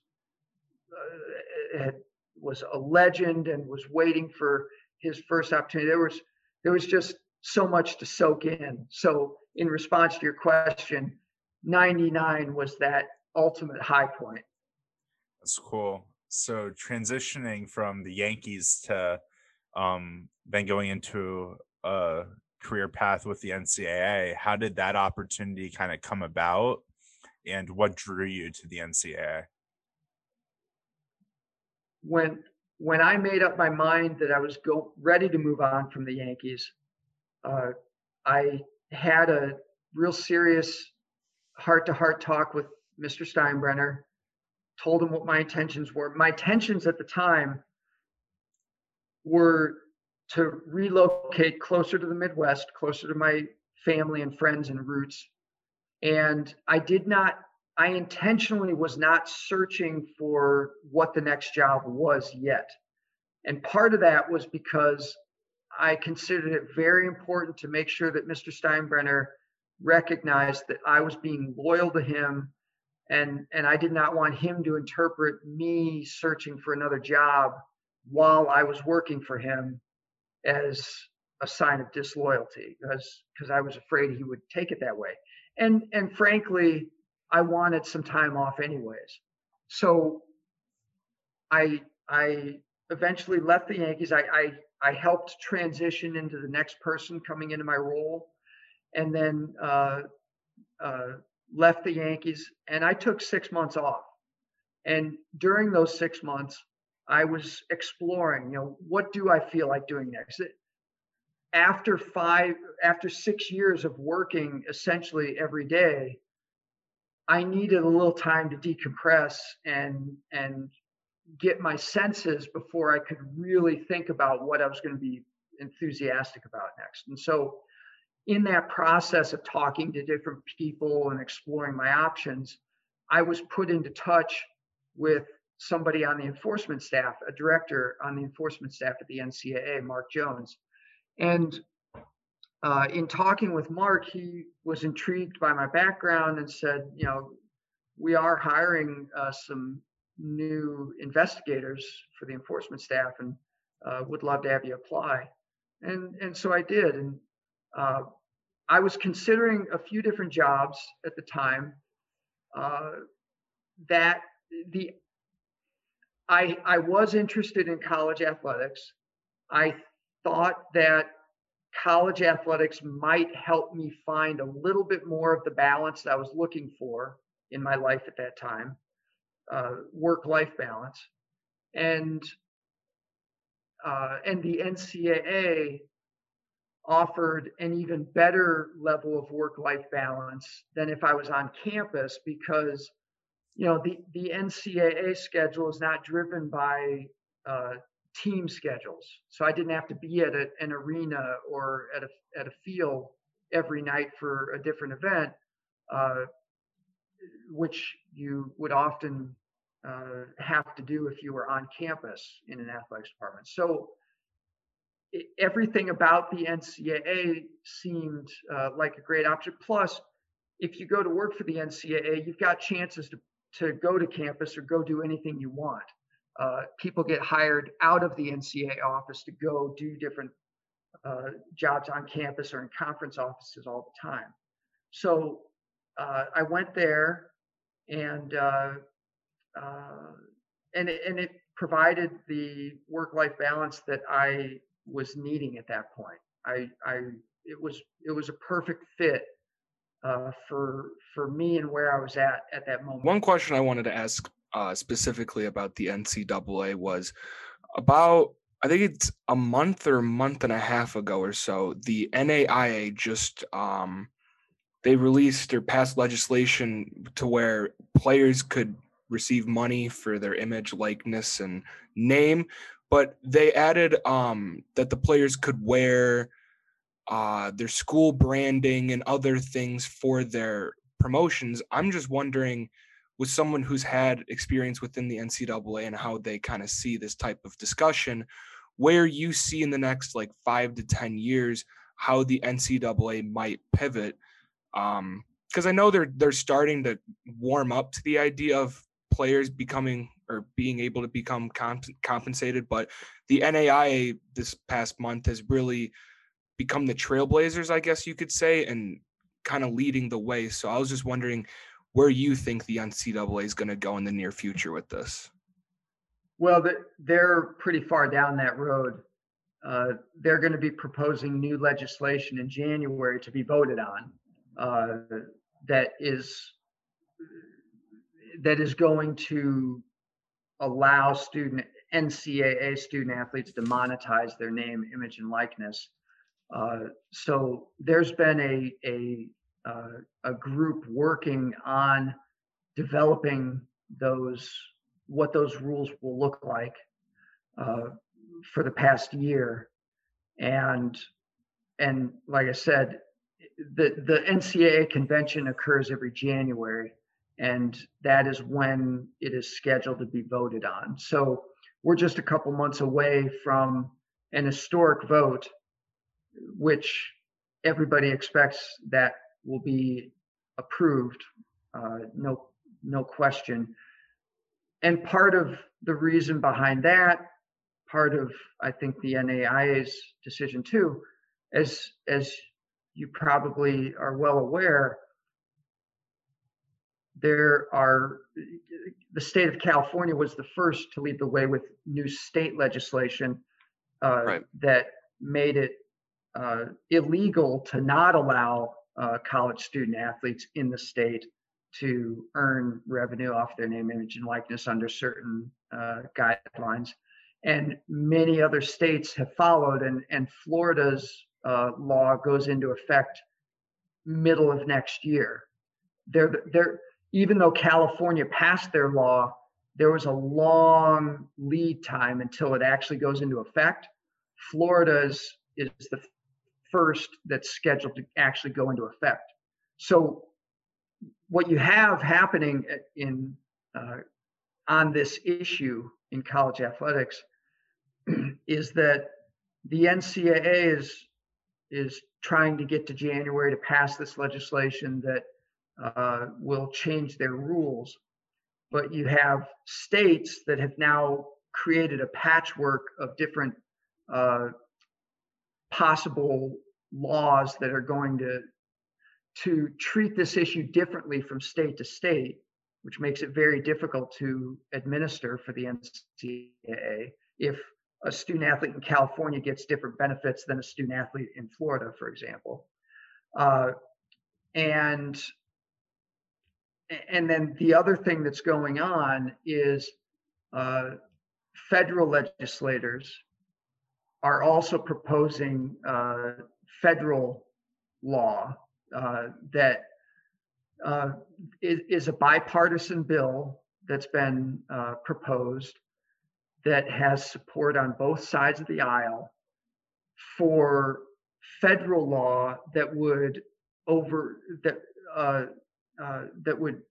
Speaker 2: uh, had, was a legend and was waiting for his first opportunity. There was there was just so much to soak in. So in response to your question 99 was that ultimate high point.
Speaker 1: That's cool. So transitioning from the Yankees to um, then going into a career path with the NCAA. How did that opportunity kind of come about, and what drew you to the NCAA?
Speaker 2: When when I made up my mind that I was go ready to move on from the Yankees, uh, I had a real serious heart to heart talk with Mr. Steinbrenner, told him what my intentions were. My intentions at the time were to relocate closer to the Midwest, closer to my family and friends and roots. And I did not, I intentionally was not searching for what the next job was yet. And part of that was because I considered it very important to make sure that Mr. Steinbrenner recognized that I was being loyal to him and and I did not want him to interpret me searching for another job while I was working for him as a sign of disloyalty because because I was afraid he would take it that way. And and frankly, I wanted some time off anyways. So I I eventually left the Yankees. I I, I helped transition into the next person coming into my role, and then uh, uh, left the Yankees. And I took six months off. And during those six months, I was exploring, you know, what do I feel like doing next? After five, after six years of working essentially every day, I needed a little time to decompress and and get my senses before I could really think about what I was going to be enthusiastic about next. And so in that process of talking to different people and exploring my options, I was put into touch with somebody on the enforcement staff, a director on the enforcement staff at the NCAA, Mark Jones. And uh, in talking with Mark, he was intrigued by my background and said, you know, we are hiring uh, some new investigators for the enforcement staff and uh, would love to have you apply. And, and so I did. And uh, I was considering a few different jobs at the time uh, that the I, I was interested in college athletics. I thought that college athletics might help me find a little bit more of the balance that I was looking for in my life at that time, uh, work-life balance, and uh, and the NCAA offered an even better level of work-life balance than if I was on campus because you know the the ncaa schedule is not driven by uh, team schedules. So i didn't have to be at a, an arena or at a, at a field every night for a different event uh, which you would often uh, have to do if you were on campus in an athletics department. So everything about the ncaa seemed uh, like a great option plus if you go to work for the ncaa you've got chances to to go to campus or go do anything you want. Uh, people get hired out of the NCAA office to go do different uh, jobs on campus or in conference offices all the time. So uh, I went there, and uh, uh, and it, and it provided the work-life balance that I was needing at that point. I I it was it was a perfect fit uh, for for me and where I was at at that moment.
Speaker 3: One question I wanted to ask uh, specifically about the NCAA was about I think it's a month or month and a half ago or so. The NAIA just um, they released or passed legislation to where players could receive money for their image, likeness, and name, but they added um, that the players could wear uh, their school branding and other things for their promotions. I'm just wondering, with someone who's had experience within the NCAA and how they kind of see this type of discussion, where you see in the next like five to 10 years how the NCAA might pivot. Um, because I know they're they're starting to warm up to the idea of players becoming or being able to become comp- compensated, but the NAIA this past month has really become the trailblazers, I guess you could say, and kind of leading the way. So I was just wondering where you think the NCAA is going to go in the near future with this.
Speaker 2: Well, they're pretty far down that road. uh, they're going to be proposing new legislation in January to be voted on uh, that is that is going to allow student NCAA student athletes to monetize their name, image, and likeness. Uh, so there's been a a uh, a group working on developing those what those rules will look like uh, for the past year, and and like I said, the the NCAA convention occurs every January, and that is when it is scheduled to be voted on. So we're just a couple months away from an historic vote, which everybody expects that will be approved, uh, no no question. And part of the reason behind that part of I think the NAIA's decision too, as as you probably are well aware, there are the state of California was the first to lead the way with new state legislation uh, right. that made it uh, illegal to not allow uh, college student athletes in the state to earn revenue off their name, image, and likeness under certain uh, guidelines and many other states have followed and, and florida's uh, law goes into effect middle of next year there, there, even though california passed their law there was a long lead time until it actually goes into effect. Florida's is the first that's scheduled to actually go into effect. So what you have happening in uh, on this issue in college athletics is that the NCAA is is trying to get to January to pass this legislation that uh, will change their rules. But you have states that have now created a patchwork of different uh, possible laws that are going to to treat this issue differently from state to state, which makes it very difficult to administer for the NCAA if a student athlete in California gets different benefits than a student athlete in Florida, for example. Uh, and and then the other thing that's going on is uh, federal legislators are also proposing uh, federal law uh, that uh, is, is a bipartisan bill that's been uh, proposed that has support on both sides of the aisle for federal law that would over that uh, that would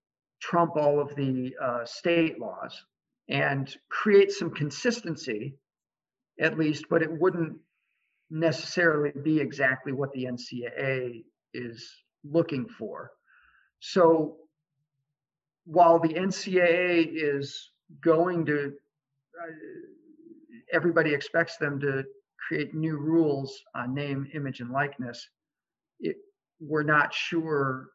Speaker 2: trump all of the uh, state laws and create some consistency at least but it wouldn't necessarily be exactly what the ncaa is looking for so while the ncaa is going to everybody expects them to create new rules on name, image, and likeness. It, we're not sure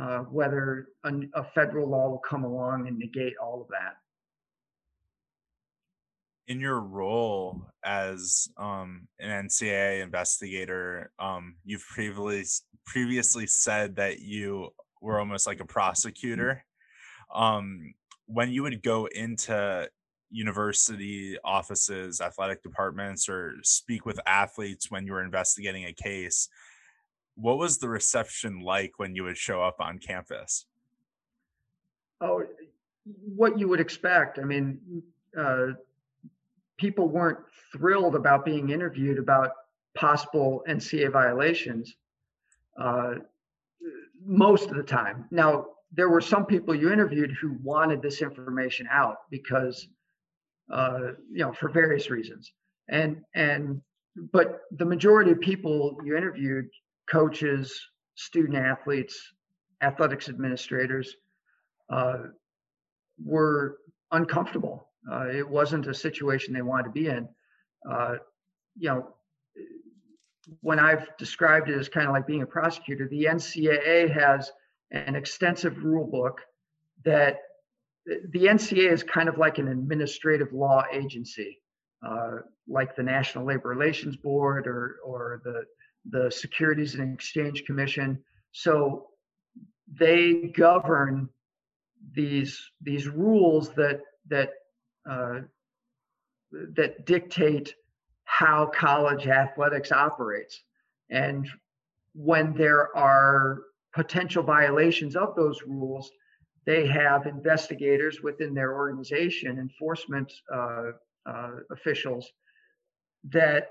Speaker 2: uh, whether a, a, federal law will come along and negate all of that.
Speaker 1: In your role as um, an NCAA investigator, um, you've previously previously said that you were almost like a prosecutor. Um, when you would go into university offices, athletic departments, or speak with athletes when you were investigating a case. What was the reception like when you would show up on campus?
Speaker 2: Oh, what you would expect. I mean, uh, people weren't thrilled about being interviewed about possible NCAA violations uh, most of the time. Now, there were some people you interviewed who wanted this information out because uh, you know, for various reasons. And and but the majority of people you interviewed, coaches, student athletes, athletics administrators, uh, were uncomfortable. Uh, it wasn't a situation they wanted to be in. Uh, you know, when I've described it as kind of like being a prosecutor, the NCAA has an extensive rule book that the NCAA is kind of like an administrative law agency. uh, like the National Labor Relations Board or or the the Securities and Exchange Commission. So they govern these these rules that that uh, that dictate how college athletics operates. And when there are potential violations of those rules, they have investigators within their organization, enforcement uh, uh, officials that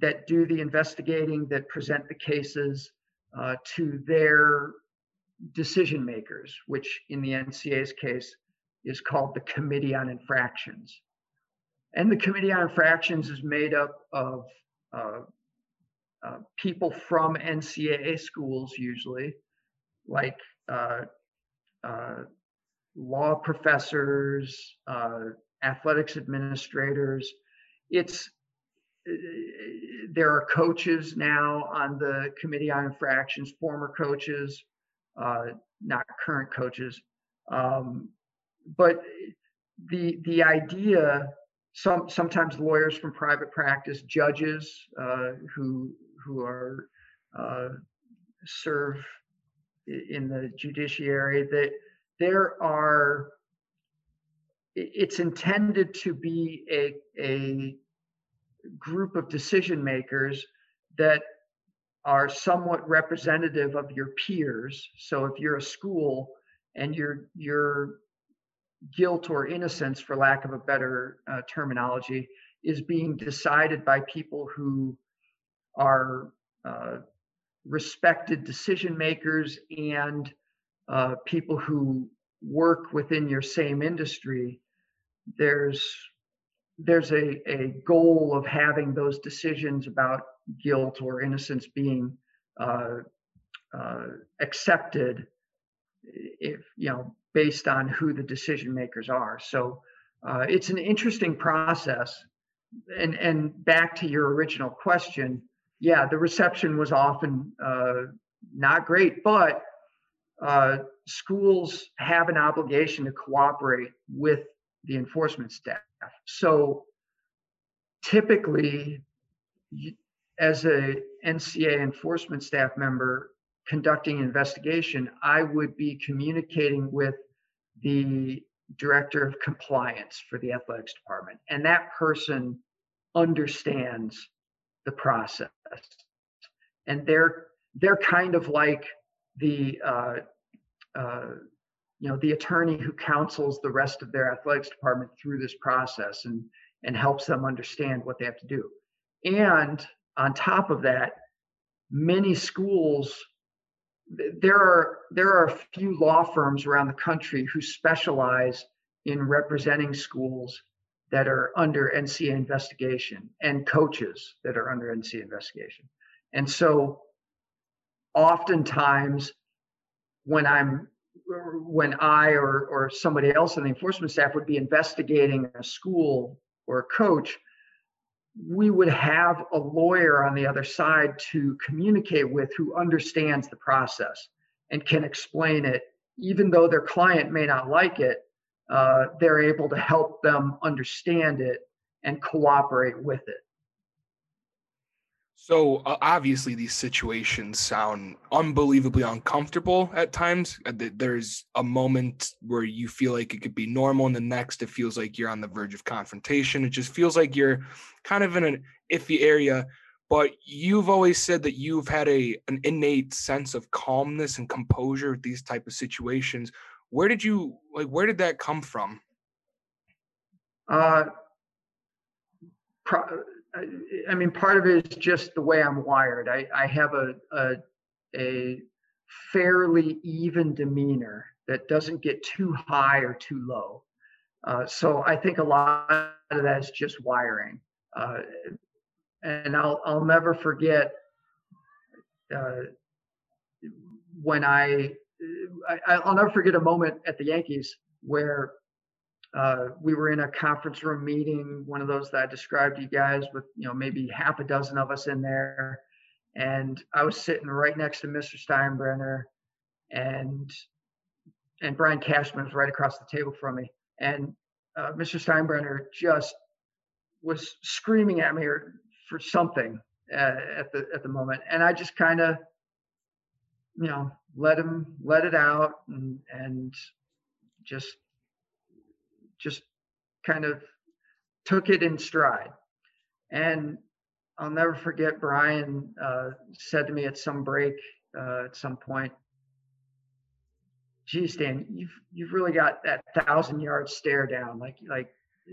Speaker 2: that do the investigating, that present the cases uh, to their decision makers, which in the NCAA's case is called the Committee on Infractions. And the Committee on Infractions is made up of uh, uh, people from NCAA schools, usually, like uh, uh law professors, uh, athletics administrators. It's there are coaches now on the Committee on Infractions, former coaches, not current coaches. Um, but the the idea some sometimes lawyers from private practice, judges uh, who who are uh, serve in the judiciary. That there are. It's intended to be a a group of decision makers that are somewhat representative of your peers. So if you're a school and you're you're guilt or innocence, for lack of a better uh, terminology, is being decided by people who are uh, respected decision makers and uh, people who work within your same industry. There's there's a, a goal of having those decisions about guilt or innocence being uh, uh, accepted if you know based on who the decision makers are. So uh, it's an interesting process. And and back to your original question, yeah, the reception was often uh, not great, but uh, schools have an obligation to cooperate with the enforcement staff. So typically, as a NCAA enforcement staff member, conducting investigation, I would be communicating with the director of compliance for the athletics department. And that person understands the process. And they're they're kind of like the uh, uh, you know the attorney who counsels the rest of their athletics department through this process and and helps them understand what they have to do. And on top of that, many schools there are there are a few law firms around the country who specialize in representing schools that are under NCAA investigation and coaches that are under NCAA investigation. And so oftentimes when I'm when I or or somebody else on the enforcement staff would be investigating a school or a coach, we would have a lawyer on the other side to communicate with who understands the process and can explain it. Even though their client may not like it uh, they're able to help them understand it and cooperate with it
Speaker 3: so uh, obviously, these situations sound unbelievably uncomfortable at times. Uh, there's a moment where you feel like it could be normal, and the next it feels like you're on the verge of confrontation. It just feels like you're kind of in an iffy area. But you've always said that you've had a an innate sense of calmness and composure with these type of situations. Where did you like? Where did that come from? Uh,
Speaker 2: pro- I mean, part of it is just the way I'm wired. I, I have a, a, a fairly even demeanor that doesn't get too high or too low. Uh, so I think a lot of that is just wiring. Uh, and I'll I'll never forget uh, when I, I I'll never forget a moment at the Yankees where uh, we were in a conference room meeting, one of those that I described to you guys, with you know maybe half a dozen of us in there, and I was sitting right next to Mr. Steinbrenner, and and Brian Cashman was right across the table from me, and uh, Mr. Steinbrenner just was screaming at me for something at the at the moment, and I just kind of, you know, let him let it out and and just just kind of took it in stride. And I'll never forget Brian uh, said to me at some break uh, at some point, geez, Dan, you've you've really got that thousand yard stare down. Like like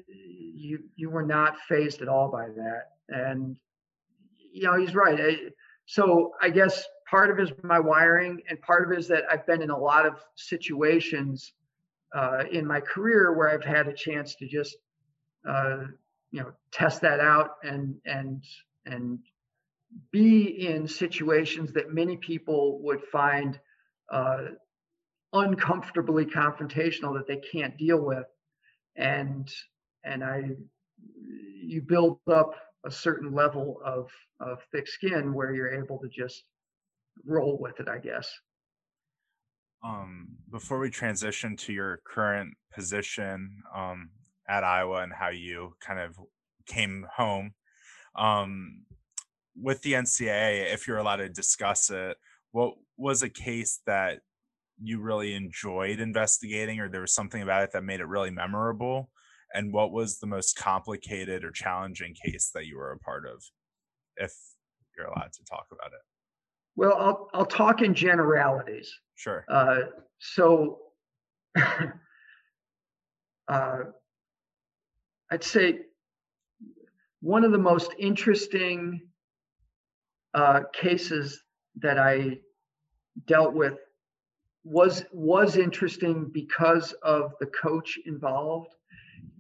Speaker 2: you you were not phased at all by that. And you know, he's right. I, so I guess part of it is my wiring, and part of it is that I've been in a lot of situations uh, in my career where I've had a chance to just uh, you know test that out and and and be in situations that many people would find uh, uncomfortably confrontational that they can't deal with. And and i you build up a certain level of of thick skin where you're able to just roll with it i guess
Speaker 1: um before we transition to your current position um at iowa and how you kind of came home um with the ncaa if you're allowed to discuss it what was a case that you really enjoyed investigating or there was something about it that made it really memorable? And what was the most complicated or challenging case that you were a part of if you're allowed to talk about it?
Speaker 2: Well i'll, I'll talk in generalities
Speaker 1: sure.
Speaker 2: Uh, so uh, i'd say one of the most interesting uh, cases that i dealt with was was interesting because of the coach involved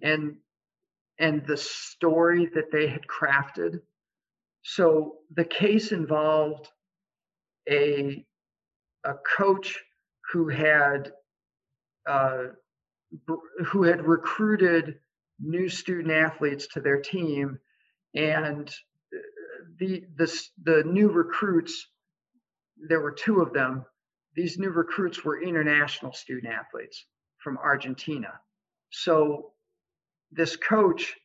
Speaker 2: and and the story that they had crafted. So the case involved a a coach who had uh, who had recruited new student athletes to their team and uh, the the the new recruits there were two of them these new recruits were international student athletes from Argentina. So this coach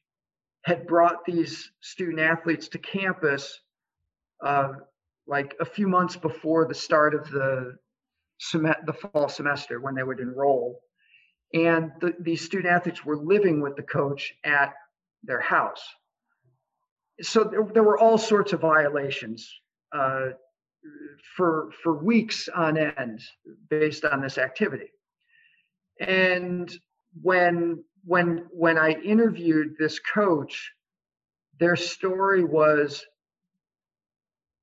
Speaker 2: had brought these student athletes to campus uh, like a few months before the start of the sem- the fall semester when they would enroll, and the, these student athletes were living with the coach at their house. So there, there were all sorts of violations. Uh, for for weeks on end based on this activity. And when when when I interviewed this coach, their story was,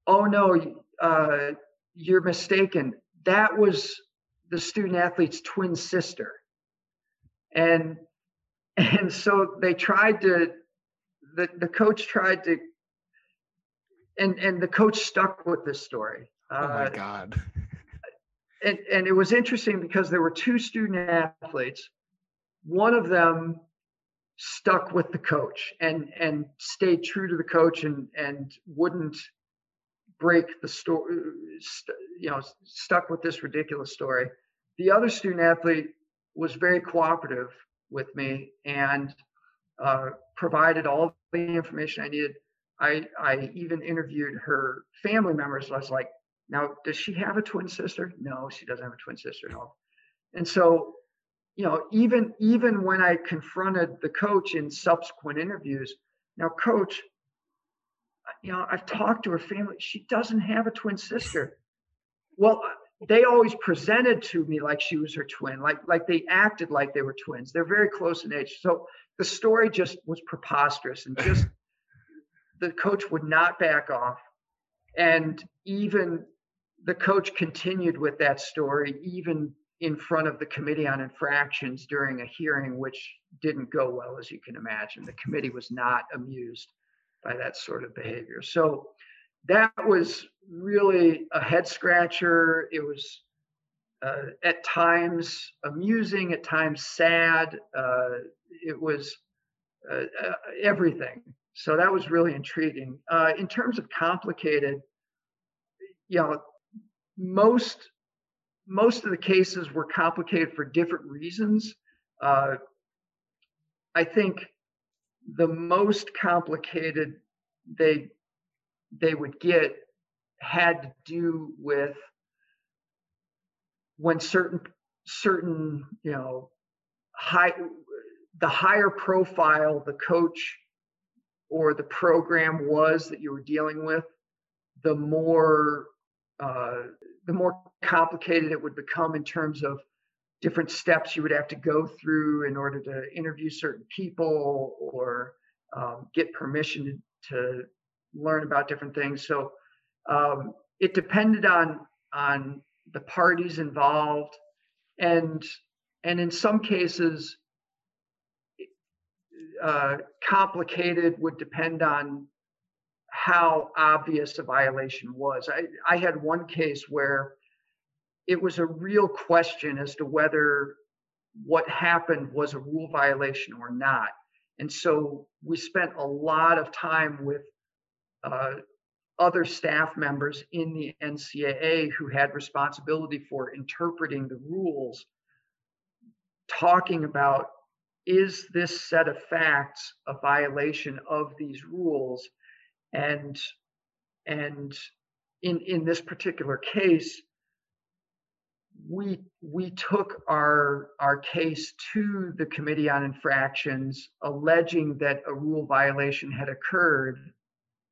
Speaker 2: "Oh no, uh, you're mistaken. That was the student athlete's twin sister." And and so they tried to the, the coach tried to and and the coach stuck with this story.
Speaker 3: Oh my uh, god!
Speaker 2: and and it was interesting because there were two student athletes. One of them stuck with the coach and and stayed true to the coach and and wouldn't break the story. St- you know, stuck with this ridiculous story. The other student athlete was very cooperative with me and uh, provided all the information I needed I I even interviewed her family members. I was like, now does she have a twin sister? No, she doesn't have a twin sister. And so, you know, even even when I confronted the coach in subsequent interviews, now coach, you know, I've talked to her family. She doesn't have a twin sister. Well, they always presented to me like she was her twin, like like they acted like they were twins. They're very close in age. So the story just was preposterous and just the coach would not back off. And even the coach continued with that story, even in front of the committee on infractions during a hearing, which didn't go well, as you can imagine. The committee was not amused by that sort of behavior. So that was really a head scratcher. It was uh, at times amusing, at times sad. Uh, it was uh, uh everything so that was really intriguing. Uh, in terms of complicated, you know, most most of the cases were complicated for different reasons. Uh, I think the most complicated they they would get had to do with when certain certain you know high the higher profile the coach or the program was that you were dealing with the more uh, the more complicated it would become in terms of different steps you would have to go through in order to interview certain people or um, get permission to, learn about different things. So um, it depended on on the parties involved, and and in some cases, uh, complicated would depend on how obvious a violation was. I, I had one case where it was a real question as to whether what happened was a rule violation or not. And so we spent a lot of time with uh, other staff members in the NCAA who had responsibility for interpreting the rules, talking about is this set of facts a violation of these rules? And and in in this particular case, we we took our our case to the committee on infractions alleging that a rule violation had occurred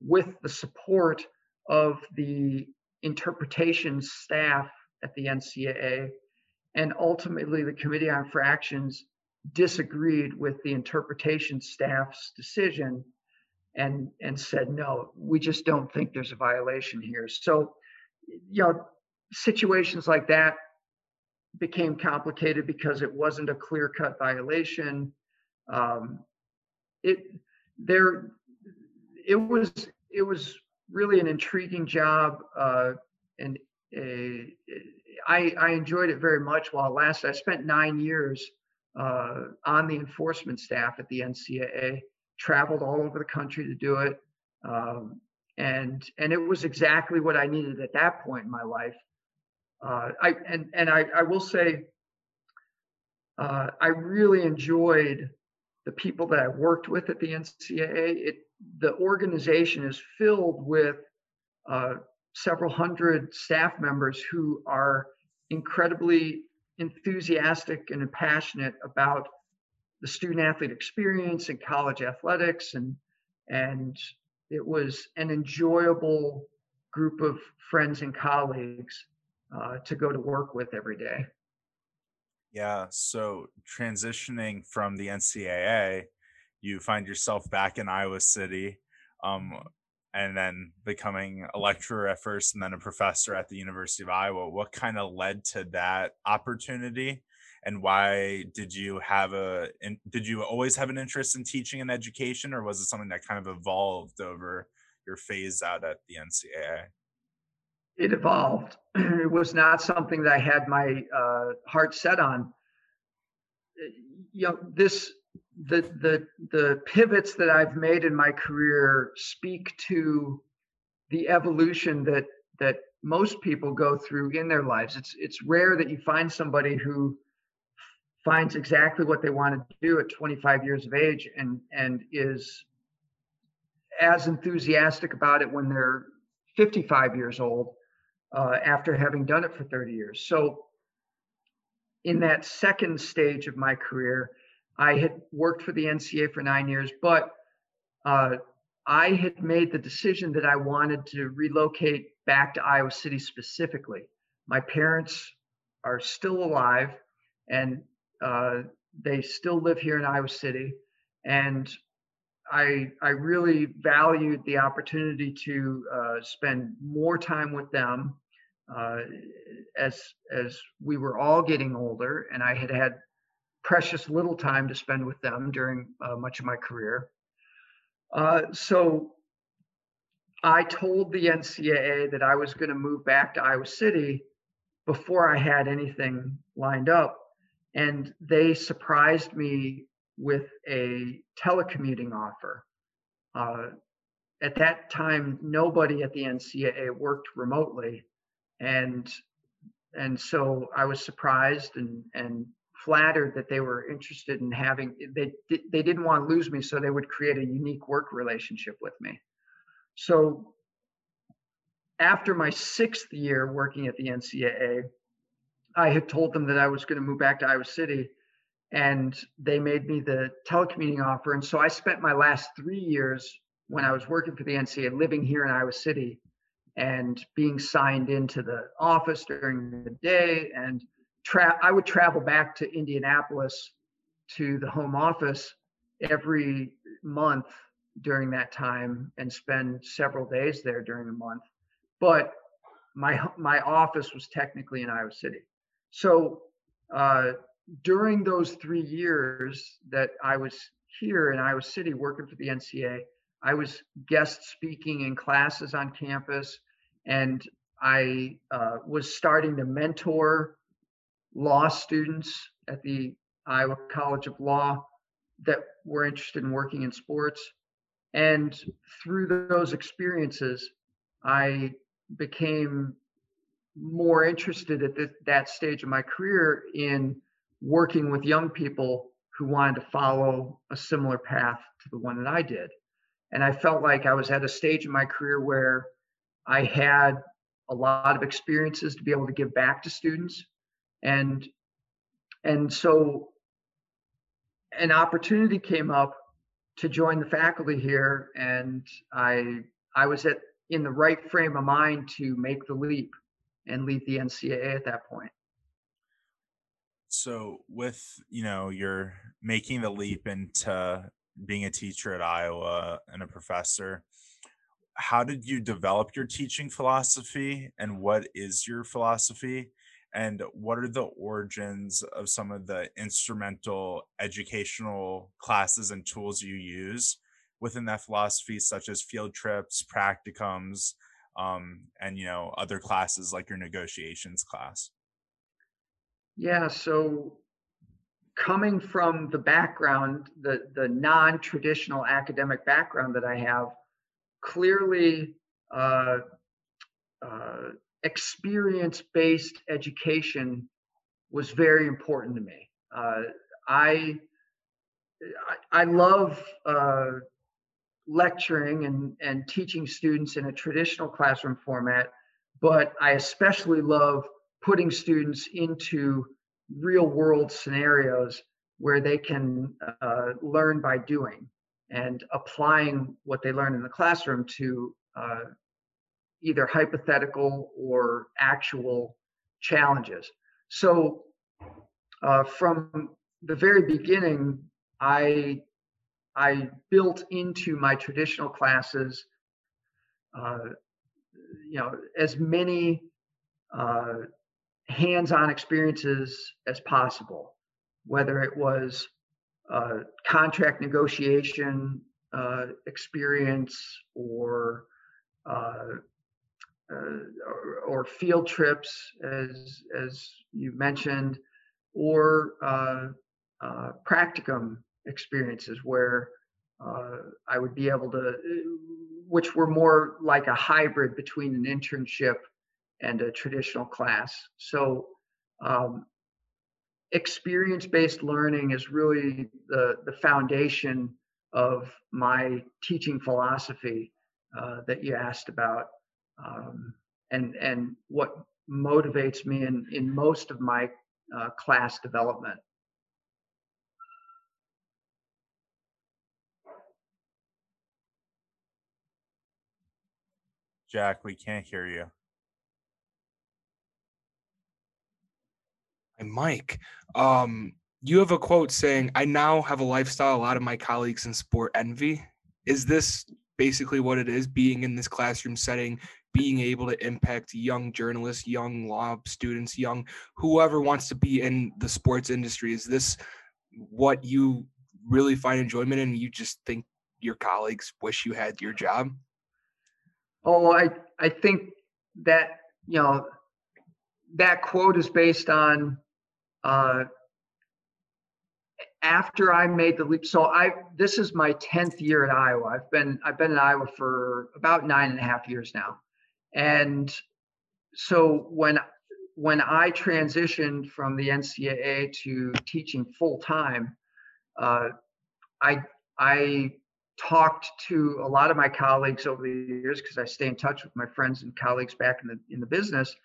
Speaker 2: with the support of the interpretation staff at the NCAA and ultimately the committee on infractions disagreed with the interpretation staff's decision and and said no we just don't think there's a violation here. So you know situations like that became complicated because it wasn't a clear cut violation. Um, it there it was it was really an intriguing job uh, and a, I, I enjoyed it very much while it lasted. I spent nine years uh, on the enforcement staff at the NCAA, traveled all over the country to do it, um, and and it was exactly what I needed at that point in my life uh, I and and I, I will say uh, I really enjoyed the people that I worked with at the NCAA. It the organization is filled with uh, several hundred staff members who are incredibly enthusiastic and passionate about the student athlete experience and college athletics and and it was an enjoyable group of friends and colleagues uh, to go to work with every day.
Speaker 1: Yeah. So transitioning from the NCAA, you find yourself back in Iowa City, um, and then becoming a lecturer at first and then a professor at the University of Iowa. What kind of led to that opportunity? And why did you have a? In, did you always have an interest in teaching and education, or was it something that kind of evolved over your phase out at the NCAA?
Speaker 2: It evolved. it was not something that I had my uh, heart set on. You know, this the the the pivots that I've made in my career speak to the evolution that that most people go through in their lives. It's it's rare that you find somebody who finds exactly what they want to do at 25 years of age and and is as enthusiastic about it when they're 55 years old uh, after having done it for 30 years. So, in that second stage of my career, I had worked for the NCAA for nine years, but uh, I had made the decision that I wanted to relocate back to Iowa City specifically. My parents are still alive and uh, they still live here in Iowa City. And I, I really valued the opportunity to uh, spend more time with them uh, as as we were all getting older, and I had had precious little time to spend with them during uh, much of my career. Uh, so I told the NCAA that I was going to move back to Iowa City before I had anything lined up, and they surprised me with a telecommuting offer. Uh, at that time, nobody at the NCAA worked remotely, and and so I was surprised and and flattered that they were interested in having they they didn't want to lose me so they would create a unique work relationship with me. So after my sixth year working at the ncaa i had told them that i was going to move back to iowa city and they made me the telecommuting offer. And so i spent my last three years when i was working for the ncaa living here in iowa city and being signed into the office during the day and tra- I would travel back to Indianapolis to the home office every month during that time and spend several days there during the month. But my my office was technically in Iowa City. So uh, during those three years that I was here in Iowa City working for the NCAA, I was guest speaking in classes on campus, and I uh, was starting to mentor law students at the Iowa College of Law that were interested in working in sports. And through those experiences, I became more interested at that stage of my career in working with young people who wanted to follow a similar path to the one that I did. And I felt like I was at a stage in my career where I had a lot of experiences to be able to give back to students. And and so an opportunity came up to join the faculty here and i i was at in the right frame of mind to make the leap and lead the ncaa at that point.
Speaker 1: So with you know you're making the leap into being a teacher at iowa and a professor how did you develop your teaching philosophy and what is your philosophy? And what are the origins of some of the instrumental educational classes and tools you use within that philosophy such as field trips practicums um, and you know other classes like your negotiations class?
Speaker 2: Yeah so coming from the background the the non-traditional academic background that i have clearly uh, uh, experience based education was very important to me. Uh, I, I love uh, lecturing and, and teaching students in a traditional classroom format, but I especially love putting students into real world scenarios where they can uh, learn by doing and applying what they learn in the classroom to uh, either hypothetical or actual challenges. So uh, from the very beginning, I I built into my traditional classes, uh, you know, as many uh, hands-on experiences as possible, whether it was uh, contract negotiation uh, experience or uh, uh, or, or, field trips, as as you mentioned, or practicum experiences where I would be able to, which were more like a hybrid between an internship and a traditional class. So um, experience-based learning is really the, the foundation of my teaching philosophy uh, that you asked about um, and and what motivates me in in most of my uh, class development.
Speaker 1: Jack, we can't hear you.
Speaker 3: Mike, um, you have a quote saying, "I now have a lifestyle a lot of my colleagues in sport envy." Is this basically what it is? Being in this classroom setting, being able to impact young journalists, young law students, young whoever wants to be in the sports industry? Is this what you really find enjoyment in? You just think your colleagues wish you had your job?
Speaker 2: Oh, I I think that you know that quote is based on uh, after I made the leap. So I this is my tenth year at Iowa. I've been I've been in Iowa for about nine and a half years now, and so when when I transitioned from the NCAA to teaching full time, uh, I I talked to a lot of my colleagues over the years because I stay in touch with my friends and colleagues back in the in the business,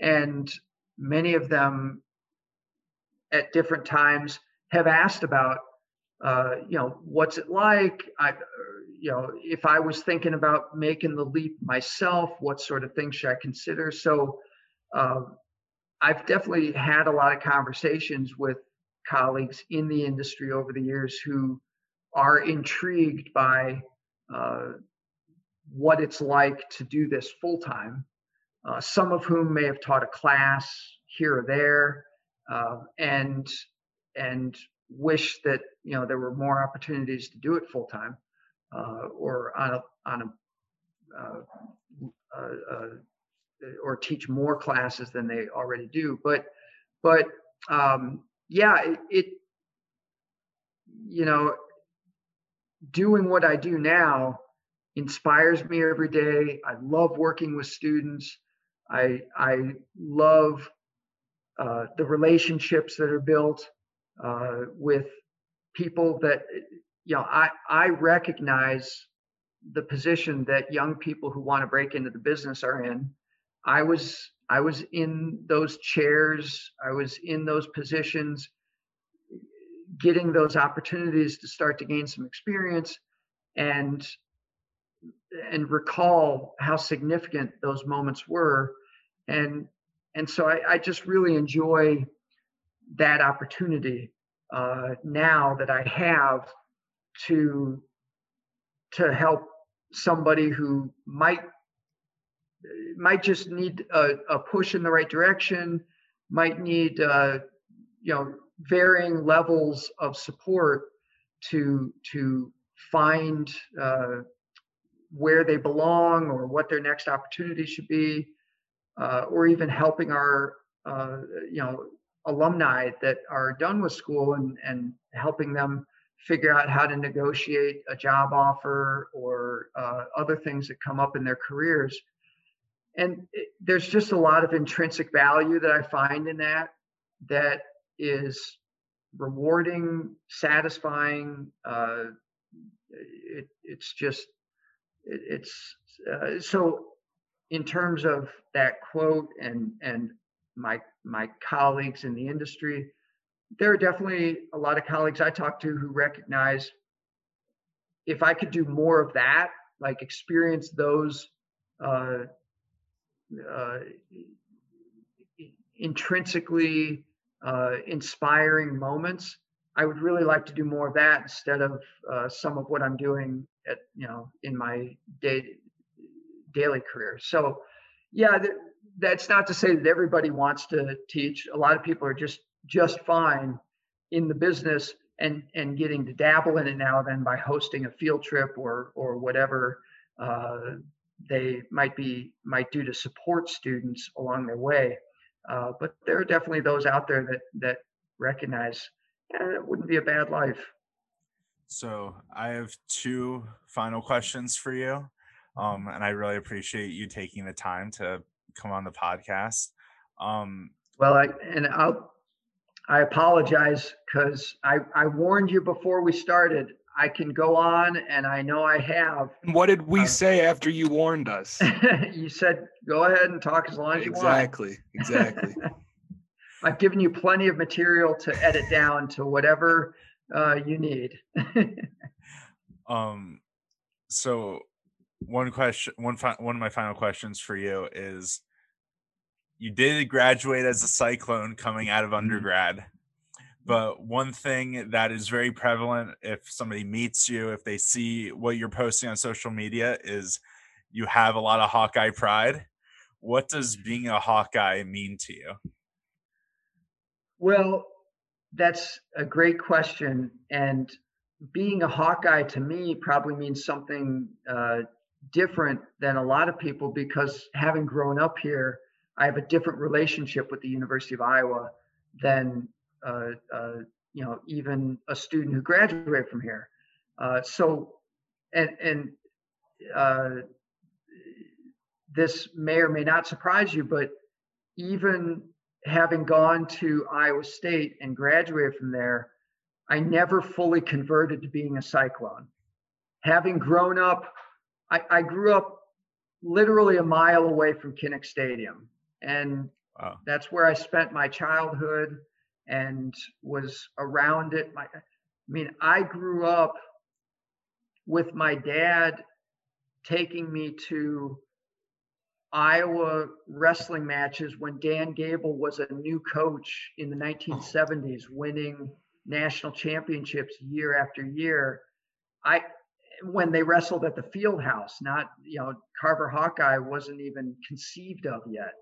Speaker 2: and many of them at different times have asked about uh, you know what's it like? I you know if i was thinking about making the leap myself what sort of things should i consider? So uh, i've definitely had a lot of conversations with colleagues in the industry over the years who are intrigued by uh, what it's like to do this full time uh, some of whom may have taught a class here or there uh, and and wish that you know there were more opportunities to do it full time uh, or on a on a uh, uh, uh, or teach more classes than they already do. But but um, yeah, it, it you know doing what I do now inspires me every day. I love working with students. I I love uh, the relationships that are built uh, with people that you know I I recognize the position that young people who want to break into the business are in. I was I was in those chairs. I was in those positions, getting those opportunities to start to gain some experience, and and recall how significant those moments were, and and so I, I just really enjoy that opportunity uh, now that I have to to help somebody who might might just need a, a push in the right direction, might need uh, you know varying levels of support to to find uh, where they belong or what their next opportunity should be, uh, or even helping our uh, you know alumni that are done with school and, and helping them figure out how to negotiate a job offer or uh, other things that come up in their careers. And it, there's just a lot of intrinsic value that I find in that that is rewarding, satisfying. Uh, it, it's just, it, it's uh, so in terms of that quote and and my my colleagues in the industry. There are definitely a lot of colleagues I talk to who recognize if I could do more of that, like experience those uh, uh, intrinsically uh, inspiring moments, I would really like to do more of that instead of uh, some of what I'm doing at you know in my day daily career. So, yeah, that's not to say that everybody wants to teach. A lot of people are just just fine in the business and and getting to dabble in it now then by hosting a field trip or or whatever uh, they might be might do to support students along their way. Uh, but there are definitely those out there that that recognize eh, it wouldn't be a bad life.
Speaker 1: So I have two final questions for you. Um, and I really appreciate you taking the time to come on the podcast. Um,
Speaker 2: well, I and I'll I apologize because I I warned you before we started. I can go on, and I know I have.
Speaker 3: What did we um, say after you warned us?
Speaker 2: you said go ahead and talk as long as
Speaker 3: exactly,
Speaker 2: you
Speaker 3: want. Exactly. Exactly.
Speaker 2: I've given you plenty of material to edit down to whatever uh, you need.
Speaker 1: um. So one question one fi- one of my final questions for you is you did graduate as a cyclone coming out of mm-hmm. undergrad but one thing that is very prevalent if somebody meets you if they see what you're posting on social media is you have a lot of hawkeye pride. What does being a hawkeye mean to you?
Speaker 2: Well that's a great question and being a hawkeye to me probably means something uh, different than a lot of people because having grown up here, I have a different relationship with the University of Iowa than uh, uh, you know even a student who graduated from here. Uh, so, and and uh, this may or may not surprise you, but even having gone to Iowa State and graduated from there, I never fully converted to being a Cyclone. Having grown up, I, I grew up literally a mile away from Kinnick Stadium. And wow. that's where I spent my childhood and was around it. My, I mean, I grew up with my dad taking me to Iowa wrestling matches when Dan Gable was a new coach in the 1970s, winning national championships year after year. I when they wrestled at the field house, not you know, Carver Hawkeye wasn't even conceived of yet.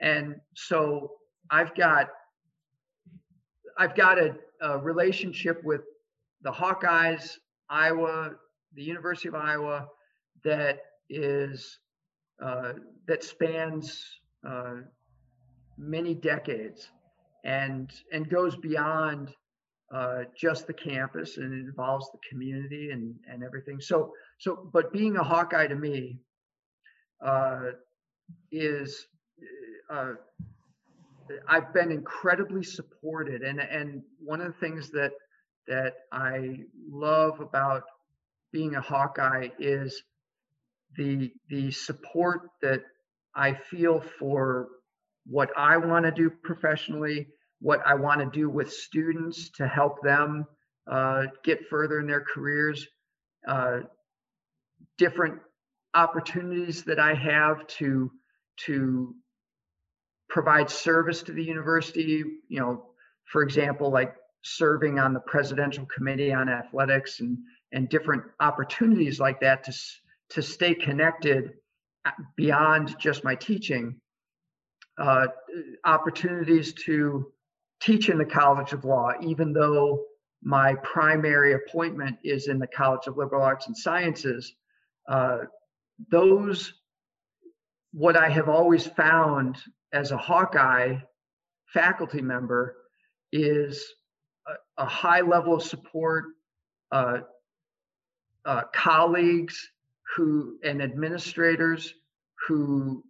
Speaker 2: And so I've got I've got a, a relationship with the Hawkeyes, Iowa, the University of Iowa, that is uh, that spans uh, many decades and and goes beyond uh, just the campus and it involves the community and and everything. So so but being a Hawkeye to me uh, is uh, I've been incredibly supported and and one of the things that that I love about being a Hawkeye is the the support that I feel for what I want to do professionally, what I want to do with students to help them uh, get further in their careers, uh, different opportunities that I have to to provide service to the university. You know, for example, like serving on the presidential committee on athletics and and different opportunities like that to to stay connected uh, beyond just my teaching uh, opportunities to teach in the college of law even though my primary appointment is in the college of liberal arts and sciences uh, those what i have always found as a hawkeye faculty member is a, a high level of support uh, uh, colleagues who and administrators who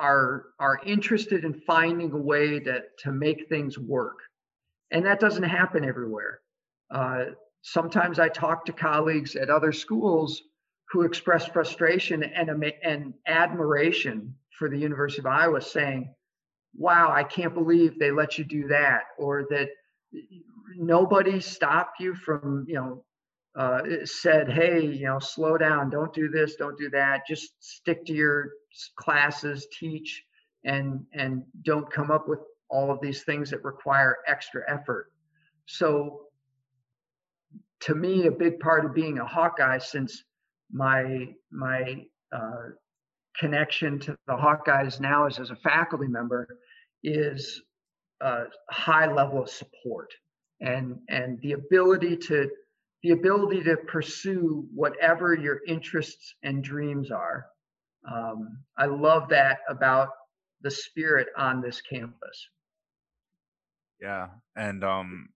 Speaker 2: are are interested in finding a way to to make things work. And that doesn't happen everywhere. Uh, sometimes i talk to colleagues at other schools who express frustration and, and admiration for the university of iowa saying wow i can't believe they let you do that or that nobody stopped you from you know uh, said, hey, you know, slow down, don't do this, don't do that, just stick to your classes, teach, and and don't come up with all of these things that require extra effort. So, to me, a big part of being a Hawkeye, since my my uh, connection to the Hawkeyes now is as a faculty member, is a high level of support and and the ability to the ability to pursue whatever your interests and dreams are. Um, I love that about the spirit on this campus.
Speaker 1: Yeah. And um,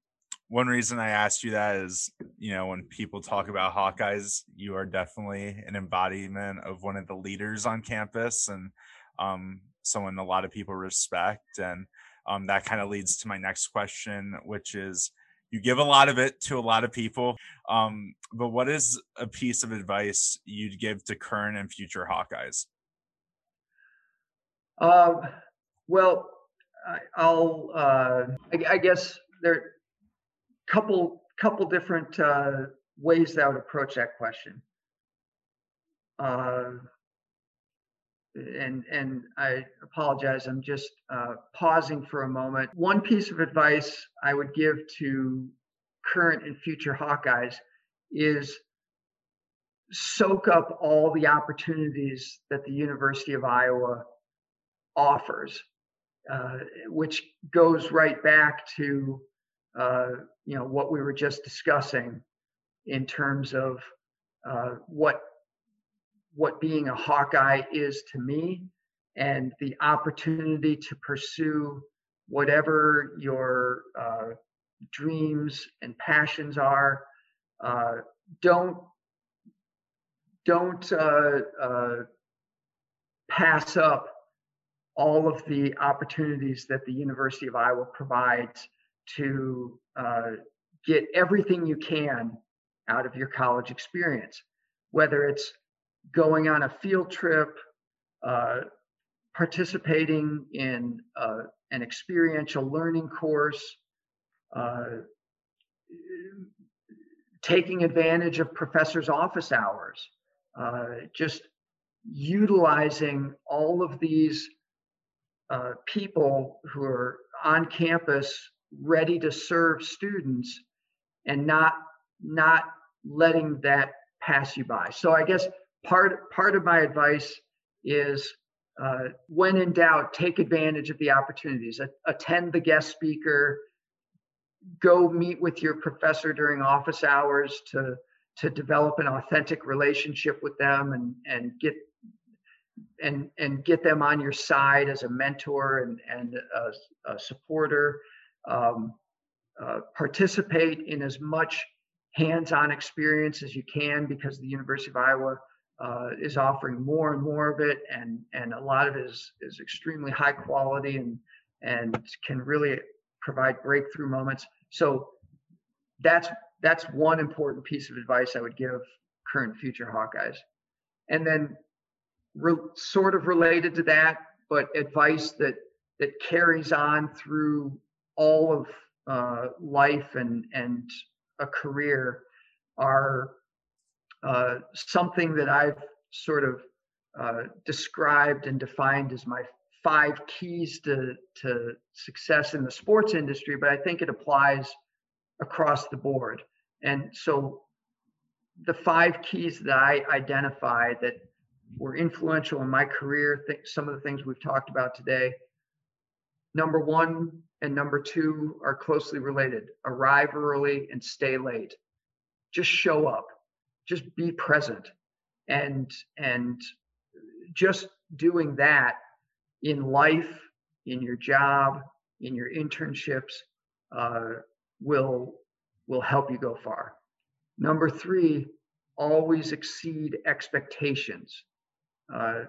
Speaker 1: one reason I asked you that is, you know, when people talk about Hawkeyes, you are definitely an embodiment of one of the leaders on campus and um, someone a lot of people respect. And um, that kind of leads to my next question, which is, you give a lot of it to a lot of people. Um, but what is a piece of advice you'd give to current and future Hawkeyes?
Speaker 2: Um, well, I, will uh, I, I, guess there are a couple couple different uh, ways that I would approach that question. Uh, and and I apologize. I'm just uh, pausing for a moment. One piece of advice I would give to current and future Hawkeyes is soak up all the opportunities that the University of Iowa offers, uh, which goes right back to uh, you know what we were just discussing in terms of uh, what what being a Hawkeye is to me and the opportunity to pursue whatever your uh, dreams and passions are. Uh, don't don't uh, uh pass up all of the opportunities that the University of Iowa provides to uh, get everything you can out of your college experience, whether it's going on a field trip, uh, participating in uh, an experiential learning course, uh, taking advantage of professors' office hours, uh, just utilizing all of these uh, people who are on campus ready to serve students and not not letting that pass you by. So i guess part part of my advice is uh, when in doubt take advantage of the opportunities attend the guest speaker go meet with your professor during office hours to to develop an authentic relationship with them and and get and and get them on your side as a mentor and and a, a supporter. Um, uh, participate in as much hands-on experience as you can because the University of Iowa uh, is offering more and more of it, and and a lot of it is is extremely high quality and and can really provide breakthrough moments. So that's that's one important piece of advice I would give current future Hawkeyes. And then re- sort of related to that, but advice that that carries on through all of uh, life and and a career are uh, something that I've sort of uh, described and defined as my five keys to to success in the sports industry, but I think it applies across the board. And so the five keys that I identified that were influential in my career, th- some of the things we've talked about today. Number one and number two are closely related arrive early and stay late. Just show up, just be present. And, and just doing that in life, in your job, in your internships, uh, will will help you go far. Number three, always exceed expectations. Uh,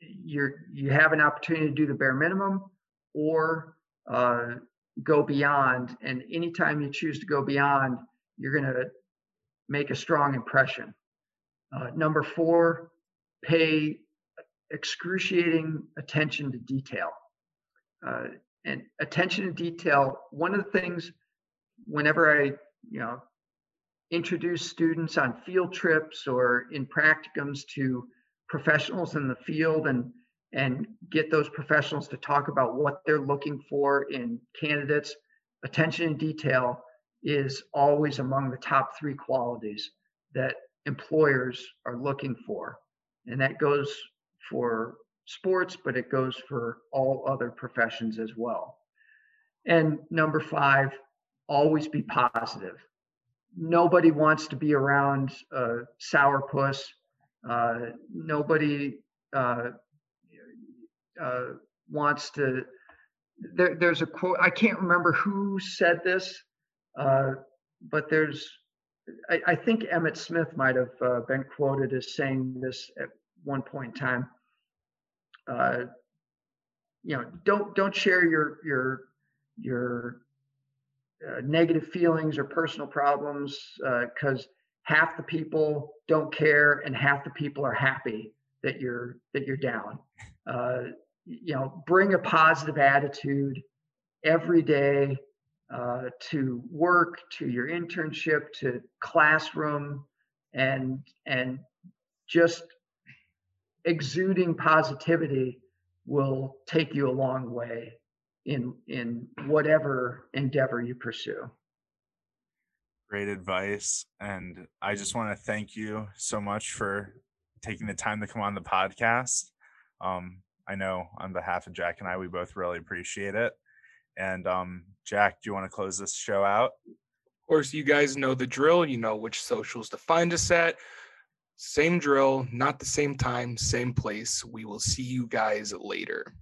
Speaker 2: you're you have an opportunity to do the bare minimum or uh, go beyond. And anytime you choose to go beyond, you're going to make a strong impression. Uh, number four, pay excruciating attention to detail. Uh, and attention to detail, one of the things whenever I, you know, introduce students on field trips or in practicums to professionals in the field and and get those professionals to talk about what they're looking for in candidates attention and detail is always among the top three qualities that employers are looking for and that goes for sports but it goes for all other professions as well and number five always be positive nobody wants to be around a sourpuss uh, nobody uh, uh, wants to. There, there's a quote. I can't remember who said this, uh, but there's. I, I, think Emmitt Smith might have uh, been quoted as saying this at one point in time. Uh, you know, don't don't share your your your negative feelings or personal problems uh, because half the people don't care and half the people are happy that you're that you're down uh, you know bring a positive attitude every day uh, to work to your internship to classroom and and just exuding positivity will take you a long way in in whatever endeavor you pursue
Speaker 1: great advice. And I just want to thank you so much for taking the time to come on the podcast. Um, I know on behalf of Jack and I, we both really appreciate it. And um, Jack, do you want to close this show out?
Speaker 3: Of course, you guys know the drill. You know which socials to find us at. Same drill, not the same time, same place. We will see you guys later.